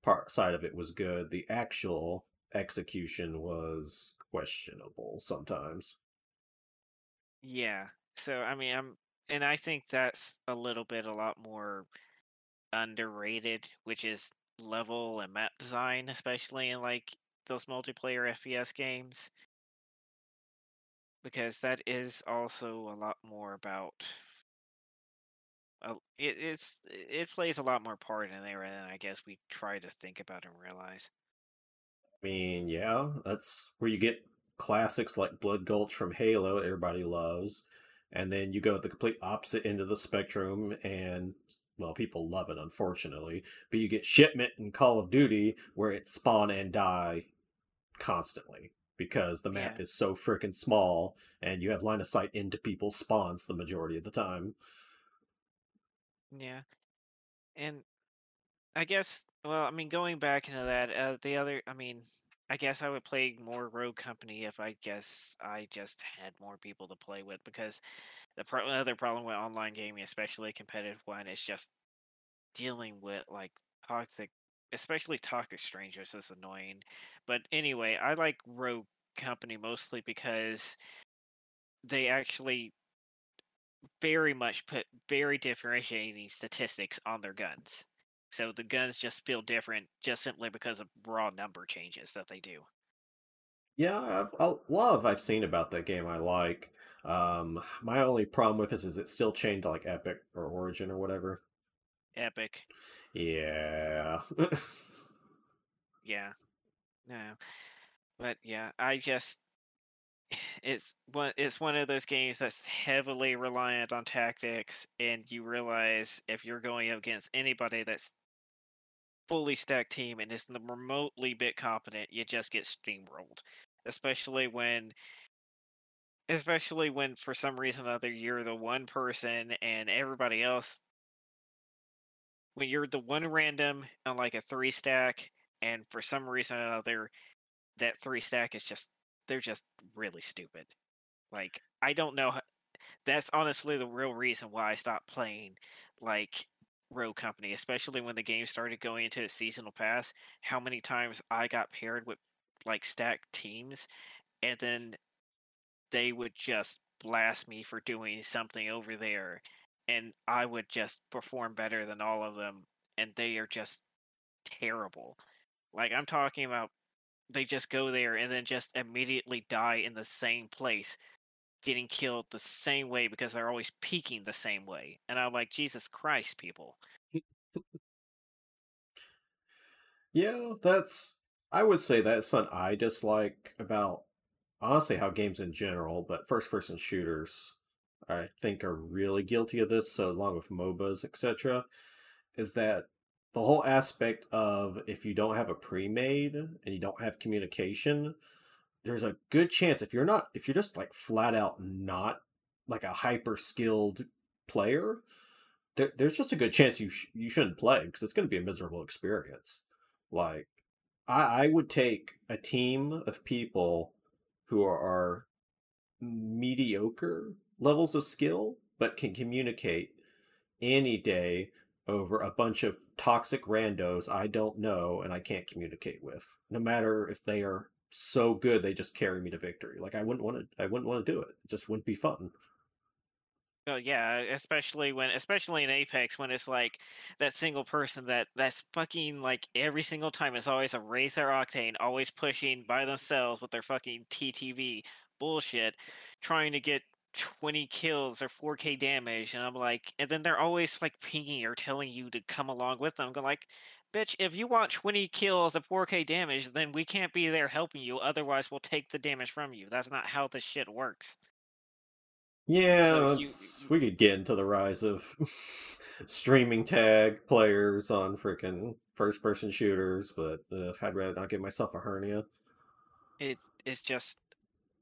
part side of it was good. The actual execution was questionable sometimes. Yeah. So I mean, I'm and I think that's a little bit a lot more underrated, which is level and map design, especially in like those multiplayer FPS games. Because that is also a lot more about uh, it, it's it plays a lot more part in there than I guess we try to think about and realize. I mean, yeah, that's where you get classics like Blood Gulch from Halo, everybody loves, and then you go at the complete opposite end of the spectrum, and well, people love it, unfortunately. But you get Shipment in Call of Duty, where it's spawn and die constantly because the map Yeah. is so freaking small, and you have line of sight into people's spawns the majority of the time. Yeah. And I guess, well, I mean, going back into that, uh, the other, I mean, I guess I would play more Rogue Company if I guess I just had more people to play with because the pro- other problem with online gaming, especially competitive one, is just dealing with like toxic, especially toxic strangers is annoying. But anyway, I like Rogue Company mostly because they actually very much put very differentiating statistics on their guns. So the guns just feel different just simply because of raw number changes that they do. Yeah, I've, a lot of I've seen about that game I like. Um, my only problem with this is it's still chained to like Epic or Origin or whatever. Epic. Yeah. Yeah. No. But yeah, I just it's one it's one of those games that's heavily reliant on tactics and you realize if you're going up against anybody that's fully stacked team and is the remotely bit competent, you just get steamrolled. Especially when especially when for some reason or other you're the one person and everybody else when you're the one random on like a three stack and for some reason or another that three stack is just they're just really stupid. Like I don't know how, that's honestly the real reason why I stopped playing like Rogue Company, especially when the game started going into its seasonal pass. How many times I got paired with like stacked teams, and then they would just blast me for doing something over there, and I would just perform better than all of them, and they are just terrible. Like I'm talking about, they just go there and then just immediately die in the same place getting killed the same way because they're always peeking the same way. And I'm like, Jesus Christ, people. yeah, that's I would say that's something I dislike about honestly how games in general, but first person shooters I think are really guilty of this, so along with MOBAs, etc., is that the whole aspect of if you don't have a pre-made and you don't have communication, there's a good chance if you're not if you're just like flat out not like a hyper skilled player, there, there's just a good chance you sh- you shouldn't play because it's going to be a miserable experience. Like I I would take a team of people who are, are mediocre levels of skill but can communicate any day over a bunch of toxic randos I don't know and I can't communicate with. No matter if they are so good they just carry me to victory. Like I wouldn't want to I wouldn't want to do it. It just wouldn't be fun. Oh yeah, especially when especially in Apex when it's like that single person that that's fucking like every single time it's always a their octane, always pushing by themselves with their fucking TTV bullshit, trying to get 20 kills or 4k damage and I'm like and then they're always like pinging or telling you to come along with them. I'm like, bitch, if you want 20 kills and 4k damage, then we can't be there helping you. Otherwise we'll take the damage from you. That's not how this shit works. Yeah, So you, we could get into the rise of streaming tag players on freaking first person shooters, but uh, I'd rather not give myself a hernia. it's it's just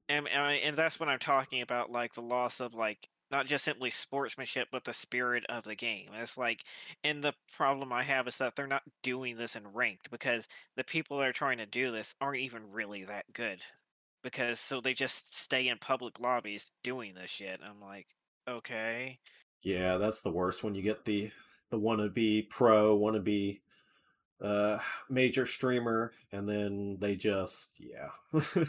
and, and that's what I'm talking about, like the loss of like not just simply sportsmanship, but the spirit of the game. And it's like, and the problem I have is that they're not doing this in ranked because the people that are trying to do this aren't even really that good. Because so they just stay in public lobbies doing this shit. I'm like, okay, Yeah, that's the worst when you get the the wannabe pro, wannabe uh major streamer, and then they just yeah.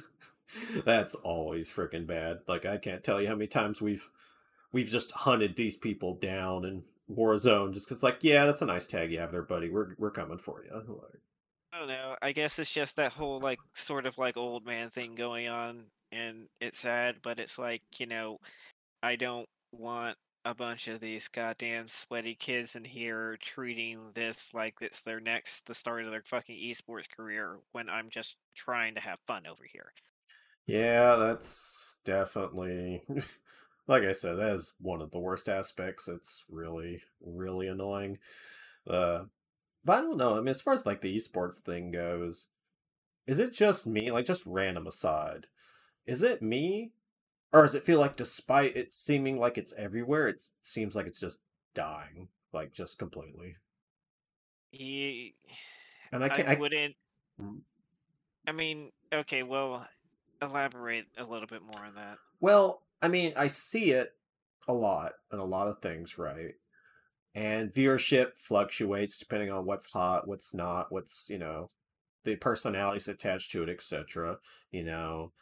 That's always freaking bad. Like I can't tell you how many times we've we've just hunted these people down in Warzone just because, like, yeah, that's a nice tag you have there, buddy. We're we're coming for you. Like, I don't know. I guess it's just that whole like sort of like old man thing going on, and it's sad, but it's like you know, I don't want a bunch of these goddamn sweaty kids in here treating this like it's their next the start of their fucking esports career when I'm just trying to have fun over here. yeah, that's definitely. like I said, that is one of the worst aspects. It's really, really annoying. Uh, but I don't know. I mean, as far as like the esports thing goes, is it just me? Like, just random aside, is it me, or does it feel like, despite it seeming like it's everywhere, it seems like it's just dying, like just completely? He, And I I can't. I, wouldn't. mm, I mean, okay, well, elaborate a little bit more on that. well, I mean, I see it a lot in a lot of things, right? And viewership fluctuates depending on what's hot, what's not, what's you know the personalities attached to it, etc. You know,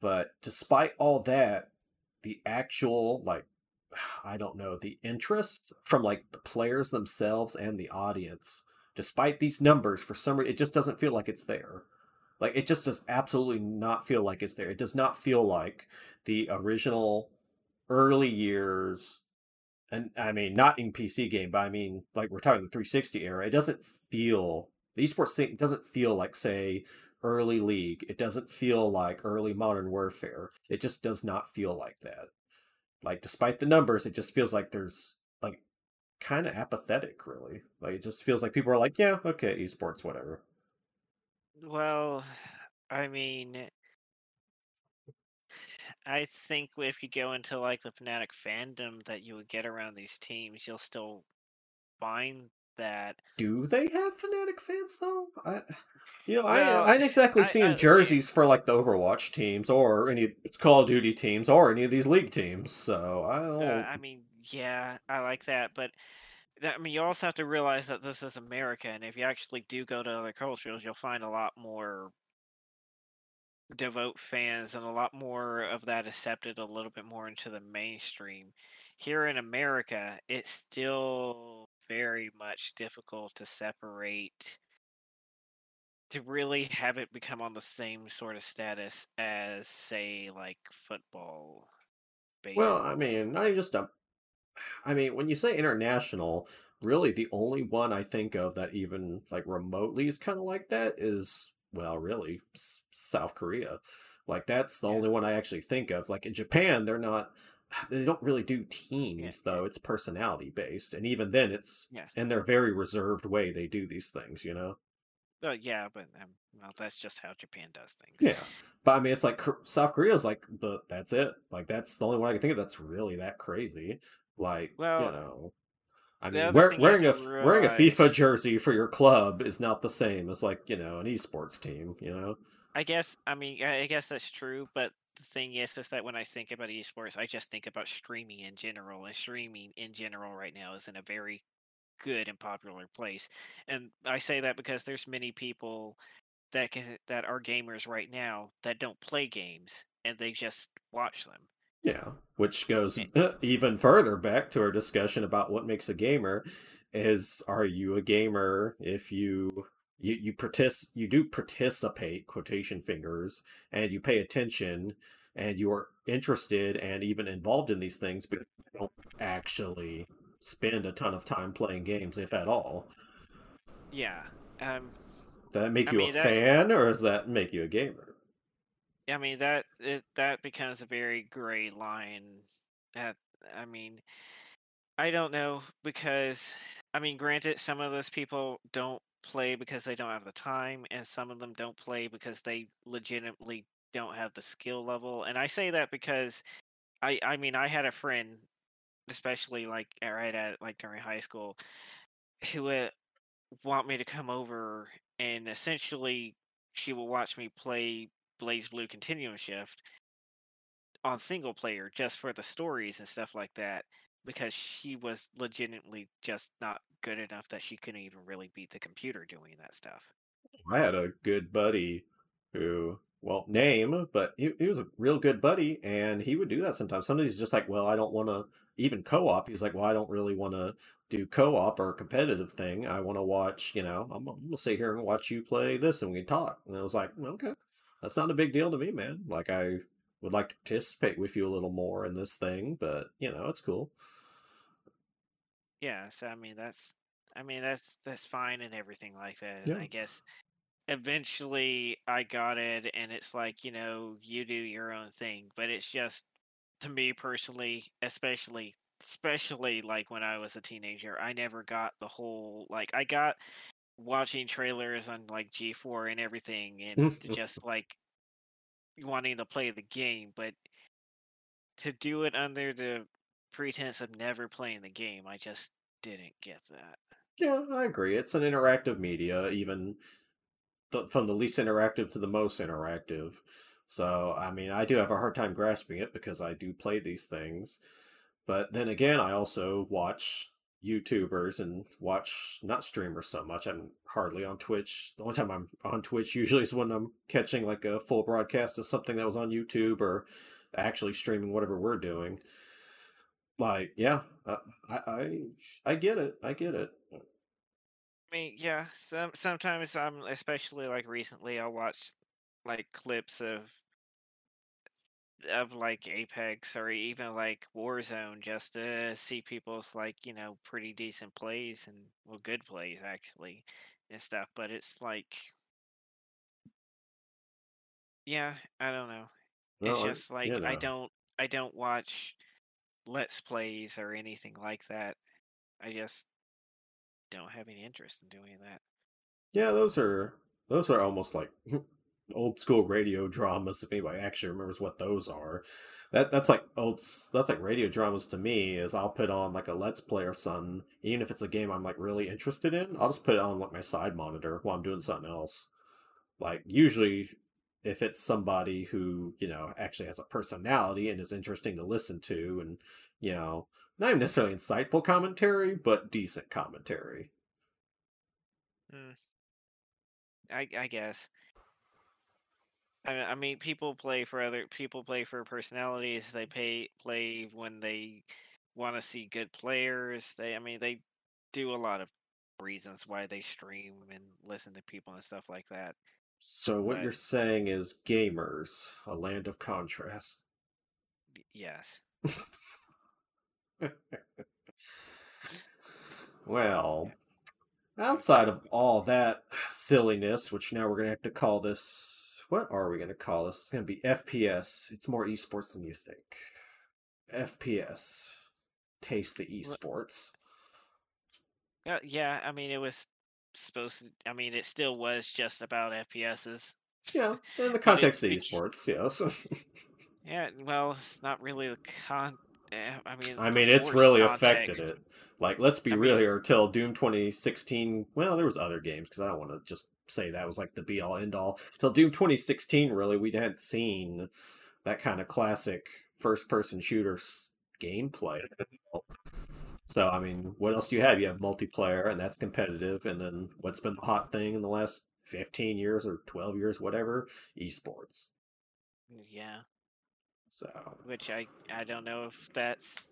but despite all that, the actual like I don't know the interest from like the players themselves and the audience, despite these numbers, for some reason it just doesn't feel like it's there. Like it just does absolutely not feel like it's there. It does not feel like the original early years and I mean not in PC game, but I mean like we're talking the 360 era. It doesn't feel the esports thing doesn't feel like say early League. It doesn't feel like early Modern Warfare. It just does not feel like that. Like despite the numbers, it just feels like there's like kind of apathetic, really. Like it just feels like people are like, yeah, okay, esports, whatever. Well, I mean, I think if you go into like the fanatic fandom that you would get around these teams, you'll still find that. Do they have fanatic fans though? I, you know, I Well, I ain't exactly I, seeing I jerseys for like the Overwatch teams or any it's Call of Duty teams or any of these league teams. So I uh, don't. I mean, yeah, I like that, but that, I mean, you also have to realize that this is America, and if you actually do go to other cultures, you'll find a lot more devout fans and a lot more of that accepted a little bit more into the mainstream. Here in America, it's still very much difficult to separate to really have it become on the same sort of status as say like football, Well, I mean, not even just a. I mean, when you say international, really the only one I think of that even like remotely is kind of like that is well, really South Korea. Like that's the Yeah. only one I actually think of. Like in Japan, they're not. They don't really do Yeah. teams though. It's personality based, and even then, it's Yeah. in their very reserved way they do these things. You know. Well, yeah, but um, well, that's just how Japan does things. Yeah, but I mean, it's like South Korea's like the that's it. Like that's the only one I can think of that's really that crazy. Like well, you know, I mean, wear, thing you have wearing a f- wearing a FIFA jersey for your club is not the same as like you know an esports team. You know. I guess I mean I I guess that's true, but the thing is is that when I think about esports, I just think about streaming in general, and streaming in general right now is in a very good and popular place. And I say that because there's many people that can that are gamers right now that don't play games and they just watch them. Yeah, which goes even further back to our discussion about what makes a gamer is are you a gamer if you you you partic- you do participate quotation fingers and you pay attention and you're interested and even involved in these things but you don't actually spend a ton of time playing games if at all. yeah. Um Does that make I you a mean that's fan or does that make you a gamer? I mean that it, that becomes a very gray line. At I mean I don't know because I mean, granted, some of those people don't play because they don't have the time, and some of them don't play because they legitimately don't have the skill level. And I say that because I I mean I had a friend, especially like right at like during high school, who would want me to come over and essentially she would watch me play BlazBlue Continuum Shift on single player just for the stories and stuff like that because she was legitimately just not good enough that she couldn't even really beat the computer doing that stuff. I had a good buddy who, well, name, but he, he was a real good buddy, and he would do that sometimes. Sometimes he's just like, well, I don't want to even co-op. He's like, well, I don't really want to do co-op or competitive thing. I want to watch, you know, I'm, I'm gonna sit here and watch you play this, and we can talk. And I was like, okay, that's not a big deal to me, man. Like I would like to participate with you a little more in this thing, but you know, it's cool. Yeah, so I mean that's I mean that's that's fine and everything like that. And Yeah. I guess eventually I got it and it's like, you know, you do your own thing, but it's just to me personally, especially especially like when I was a teenager, I never got the whole like I got watching trailers on like G4 and everything and mm. just like wanting to play the game, but to do it under the pretense of never playing the game, I just didn't get that. Yeah, I agree. It's an interactive media, even the, from the least interactive to the most interactive. So, I mean, I do have a hard time grasping it because I do play these things. But then again, I also watch YouTubers and watch not streamers so much. I'm hardly on Twitch. The only time I'm on Twitch usually is when I'm catching like a full broadcast of something that was on YouTube or actually streaming whatever we're doing. Like, yeah, I I I get it. I get it. I mean, yeah, some sometimes I'm especially like recently I'll watch like clips of of like Apex or even like Warzone just to see people's like, you know, pretty decent plays and well good plays actually and stuff, but it's like yeah, I don't know. It's just like you I don't I don't watch let's plays or anything like that. I just don't have any interest in doing that. Yeah, those are those are almost like old school radio dramas. If anybody actually remembers what those are, that that's like old. That's like radio dramas to me. Is I'll put on like a Let's Play or something, even if it's a game I'm like really interested in. I'll just put it on like my side monitor while I'm doing something else. Like usually, if it's somebody who you know actually has a personality and is interesting to listen to, and you know, not even necessarily insightful commentary, but decent commentary. Mm, I I guess. I I mean, people play for other people play for personalities. They pay play when they want to see good players. They I mean they do a lot of reasons why they stream and listen to people and stuff like that. So what But you're saying is gamers, a land of contrast. yes, Well, outside of all that silliness, which now we're gonna have to call this what are we gonna call this? It's gonna be FPS. It's more esports than you think. FPS. Taste the esports. yeah, yeah. I mean, it was supposed to. I mean, it still was just about FPSs, Yeah, in the but it, context of esports, yes. yeah. Well, it's not really the con. eh, I mean, I mean, it's really affected it. Like, let's be I real mean, here. Till Doom 2016, well, there was other games because I don't want to just say that was like the be all end all. Till Doom 2016, really, we hadn't seen that kind of classic first person shooter gameplay. So, I mean, what else do you have? You have multiplayer, and that's competitive. And then what's been the hot thing in the last 15 years or 12 years, whatever? Esports. yeah. So, which I I don't know if that's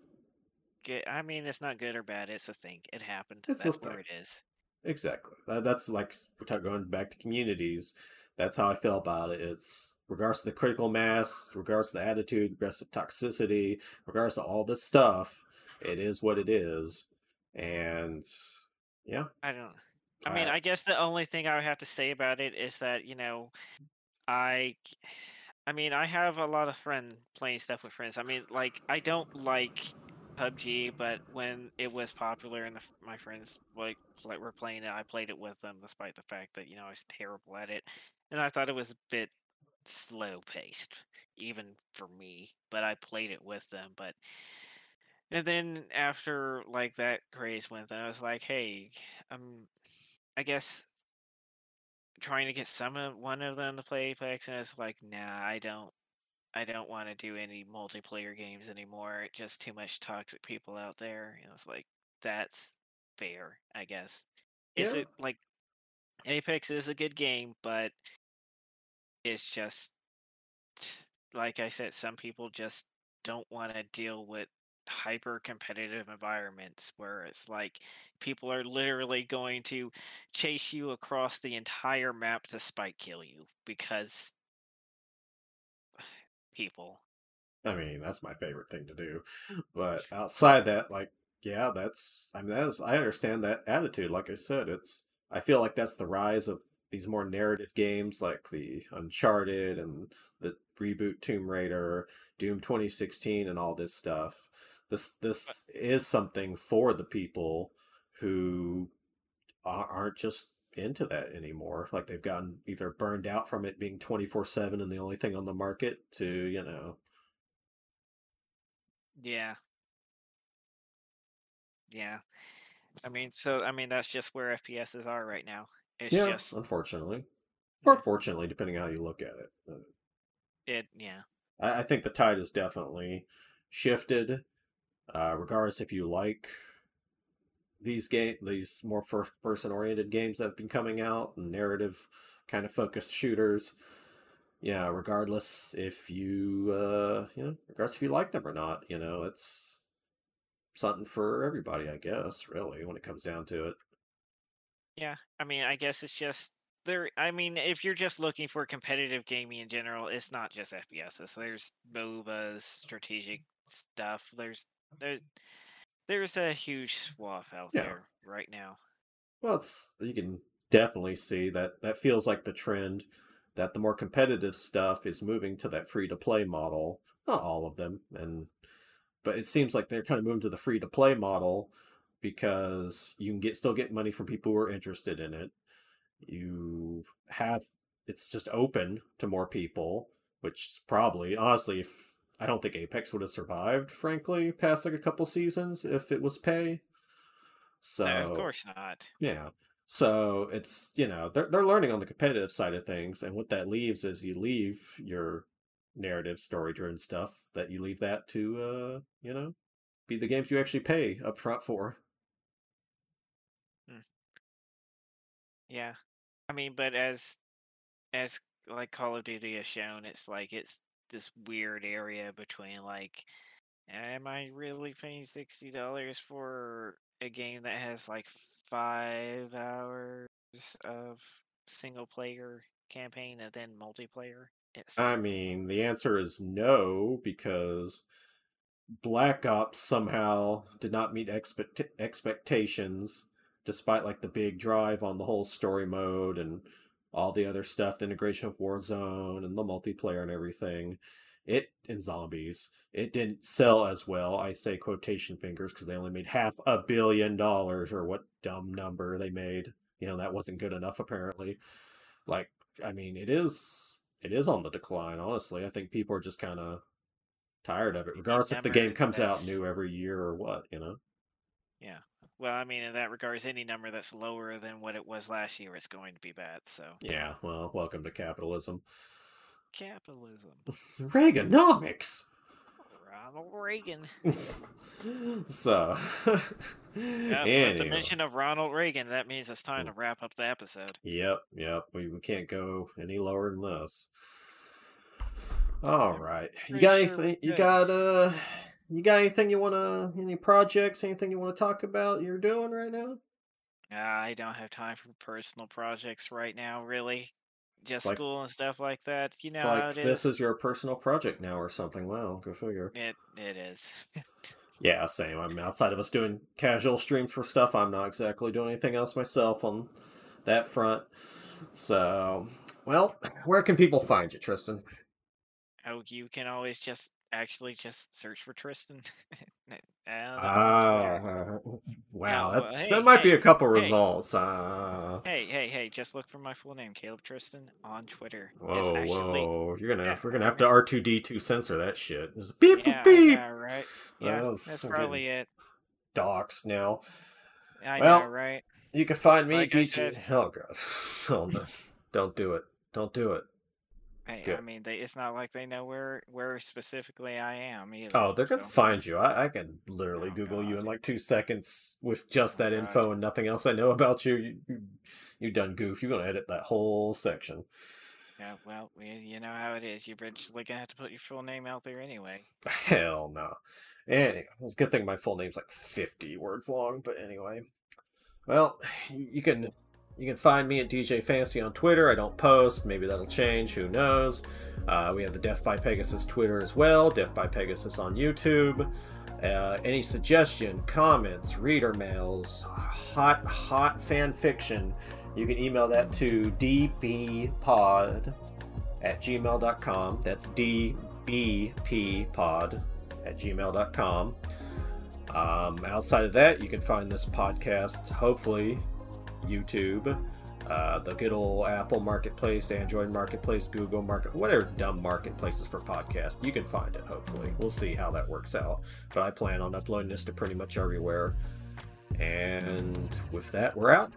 good. I mean, it's not good or bad. It's a thing. It happened. it's That's where it is. Exactly. That, that's like we're talking going back to communities. That's how I feel about it. It's regards to the critical mass, regards to the attitude, regards to toxicity, regards to all this stuff. It is what it is, and yeah, I don't. I mean, I I guess the only thing I would have to say about it is that you know, I, I mean, I have a lot of friend playing stuff with friends. I mean, like I don't like PUBG, but when it was popular and my friends like like were playing it, I played it with them, despite the fact that you know I was terrible at it, and I thought it was a bit slow paced, even for me. But I played it with them. But and then after like that craze went, then I was like, hey, um, I guess trying to get some of one of them to play Apex, and it's like, nah, I don't. I don't want to do any multiplayer games anymore. Just too much toxic people out there. Know, it's like that's fair, I guess. Is Yeah. it like Apex is a good game, but it's just like I said, some people just don't want to deal with hyper competitive environments where it's like people are literally going to chase you across the entire map to spike kill you because people. I mean, that's my favorite thing to do. But outside that, like, yeah, that's I mean, that's I understand that attitude. Like I said, it's I feel like that's the rise of these more narrative games like the Uncharted and the reboot Tomb Raider, Doom 2016 and all this stuff. This this is something for the people who aren't just into that anymore. Like they've gotten either burned out from it being 24/7 and the only thing on the market to, you know, Yeah. Yeah. I mean, so I mean that's just where FPSs are right now. It's yeah, just unfortunately. Or fortunately, depending on how you look at it. It yeah. I, I think the tide has definitely shifted. Uh, regardless if you like these game, these more first person oriented games that have been coming out, and narrative kind of focused shooters. Yeah, regardless if you, uh, you know, regardless if you like them or not, you know, it's something for everybody, I guess. Really, when it comes down to it. Yeah. I mean, I guess it's just there I mean, if you're just looking for competitive gaming in general, it's not just FPSs. There's MOBAs, strategic stuff. There's there's there's a huge swath out Yeah. there right now. Well, it's you can definitely see that that feels like the trend that the more competitive stuff is moving to that free to play model. Not all of them, and but it seems like they're kind of moving to the free to play model because you can get still get money from people who are interested in it. You have it's just open to more people, which probably honestly if I don't think Apex would have survived, frankly, past like a couple seasons if it was pay. So No, of course not. yeah. So it's you know they're they're learning on the competitive side of things, and what that leaves is you leave your narrative story driven stuff that you leave that to uh you know be the games you actually pay up front for. Yeah. I mean, but as as like Call of Duty has shown, it's like it's this weird area between like, am I really paying sixty dollars for a game that has like five hours of single player campaign and then multiplayer? It's I mean, the answer is no because Black Ops somehow did not meet expect- expectations, despite like the big drive on the whole story mode and all the other stuff, the integration of Warzone and the multiplayer and everything. It in zombies, it didn't sell as well. I say quotation fingers because they only made half a billion dollars, or what dumb number they made. You know that wasn't good enough apparently. Like, I mean, it is it is on the decline. Honestly, I think people are just kind of tired of it, regardless if the game comes out new every year or what. You know. yeah. Well, I mean, in that regards, any number that's lower than what it was last year is going to be bad. So Yeah. Well, welcome to capitalism. capitalism. Reaganomics. Ronald Reagan. so. Yeah, with the mention of Ronald Reagan, that means it's time to wrap up the episode. Yep, yep. We, we can't go any lower than this. All right, You got anything? You got uh? You got anything you wanna? Any projects? Anything you want to talk about? You're doing right now? Ah, I don't have time for personal projects right now, really. Just like- school and stuff like that. You know like this is. is your personal project now or something. Wow, go figure. It it is. Yeah, same. I mean, outside of us doing casual streams for stuff, I'm not exactly doing anything else myself on that front. So, well, where can people find you, Tristan? oh, you can always just actually just search for Tristan. Ah, wow, that's hey, that might be a couple hey. results. Uh, Hey, hey, hey! Just look for my full name, Caleb Tristan, on Twitter. whoa, actually whoa! You're gonna yeah, we're gonna I have to R two D two censor that shit. Just beep yeah, beep. know, right? Yeah, Oh, that's probably it. Docs now. I Well, know, right? You can find me Like I DJ. said- Oh god! Oh no! Don't do it! Don't do it! I, I mean, they, it's not like they know where where specifically I am oh, either. Oh, they're gonna So, find you. I, I can literally oh Google you in like two seconds with just oh that God. info and nothing else I know about you. You, you, you done goof. You're gonna edit that whole section. Yeah, well, you know how it is. You're eventually gonna have to put your full name out there anyway. Hell no. Anyway, it's a good thing my full name's like 50 words long, but anyway. Well, you you can you can find me at DJ Fancy on Twitter. I don't post. Maybe that'll change. Who knows? Uh, we have the Death by Pegasus Twitter as well. Death by Pegasus on YouTube. Uh, any suggestion, comments, reader mails, hot hot fan fiction, you can email that to dbpod at gmail.com. That's dbppod at gmail.com. Um, outside of that, you can find this podcast, hopefully, YouTube, uh, the good old Apple Marketplace, Android Marketplace, Google Market, whatever dumb marketplaces for podcasts. You can find it, hopefully. We'll see how that works out. But I plan on uploading this to pretty much everywhere. And with that, we're out.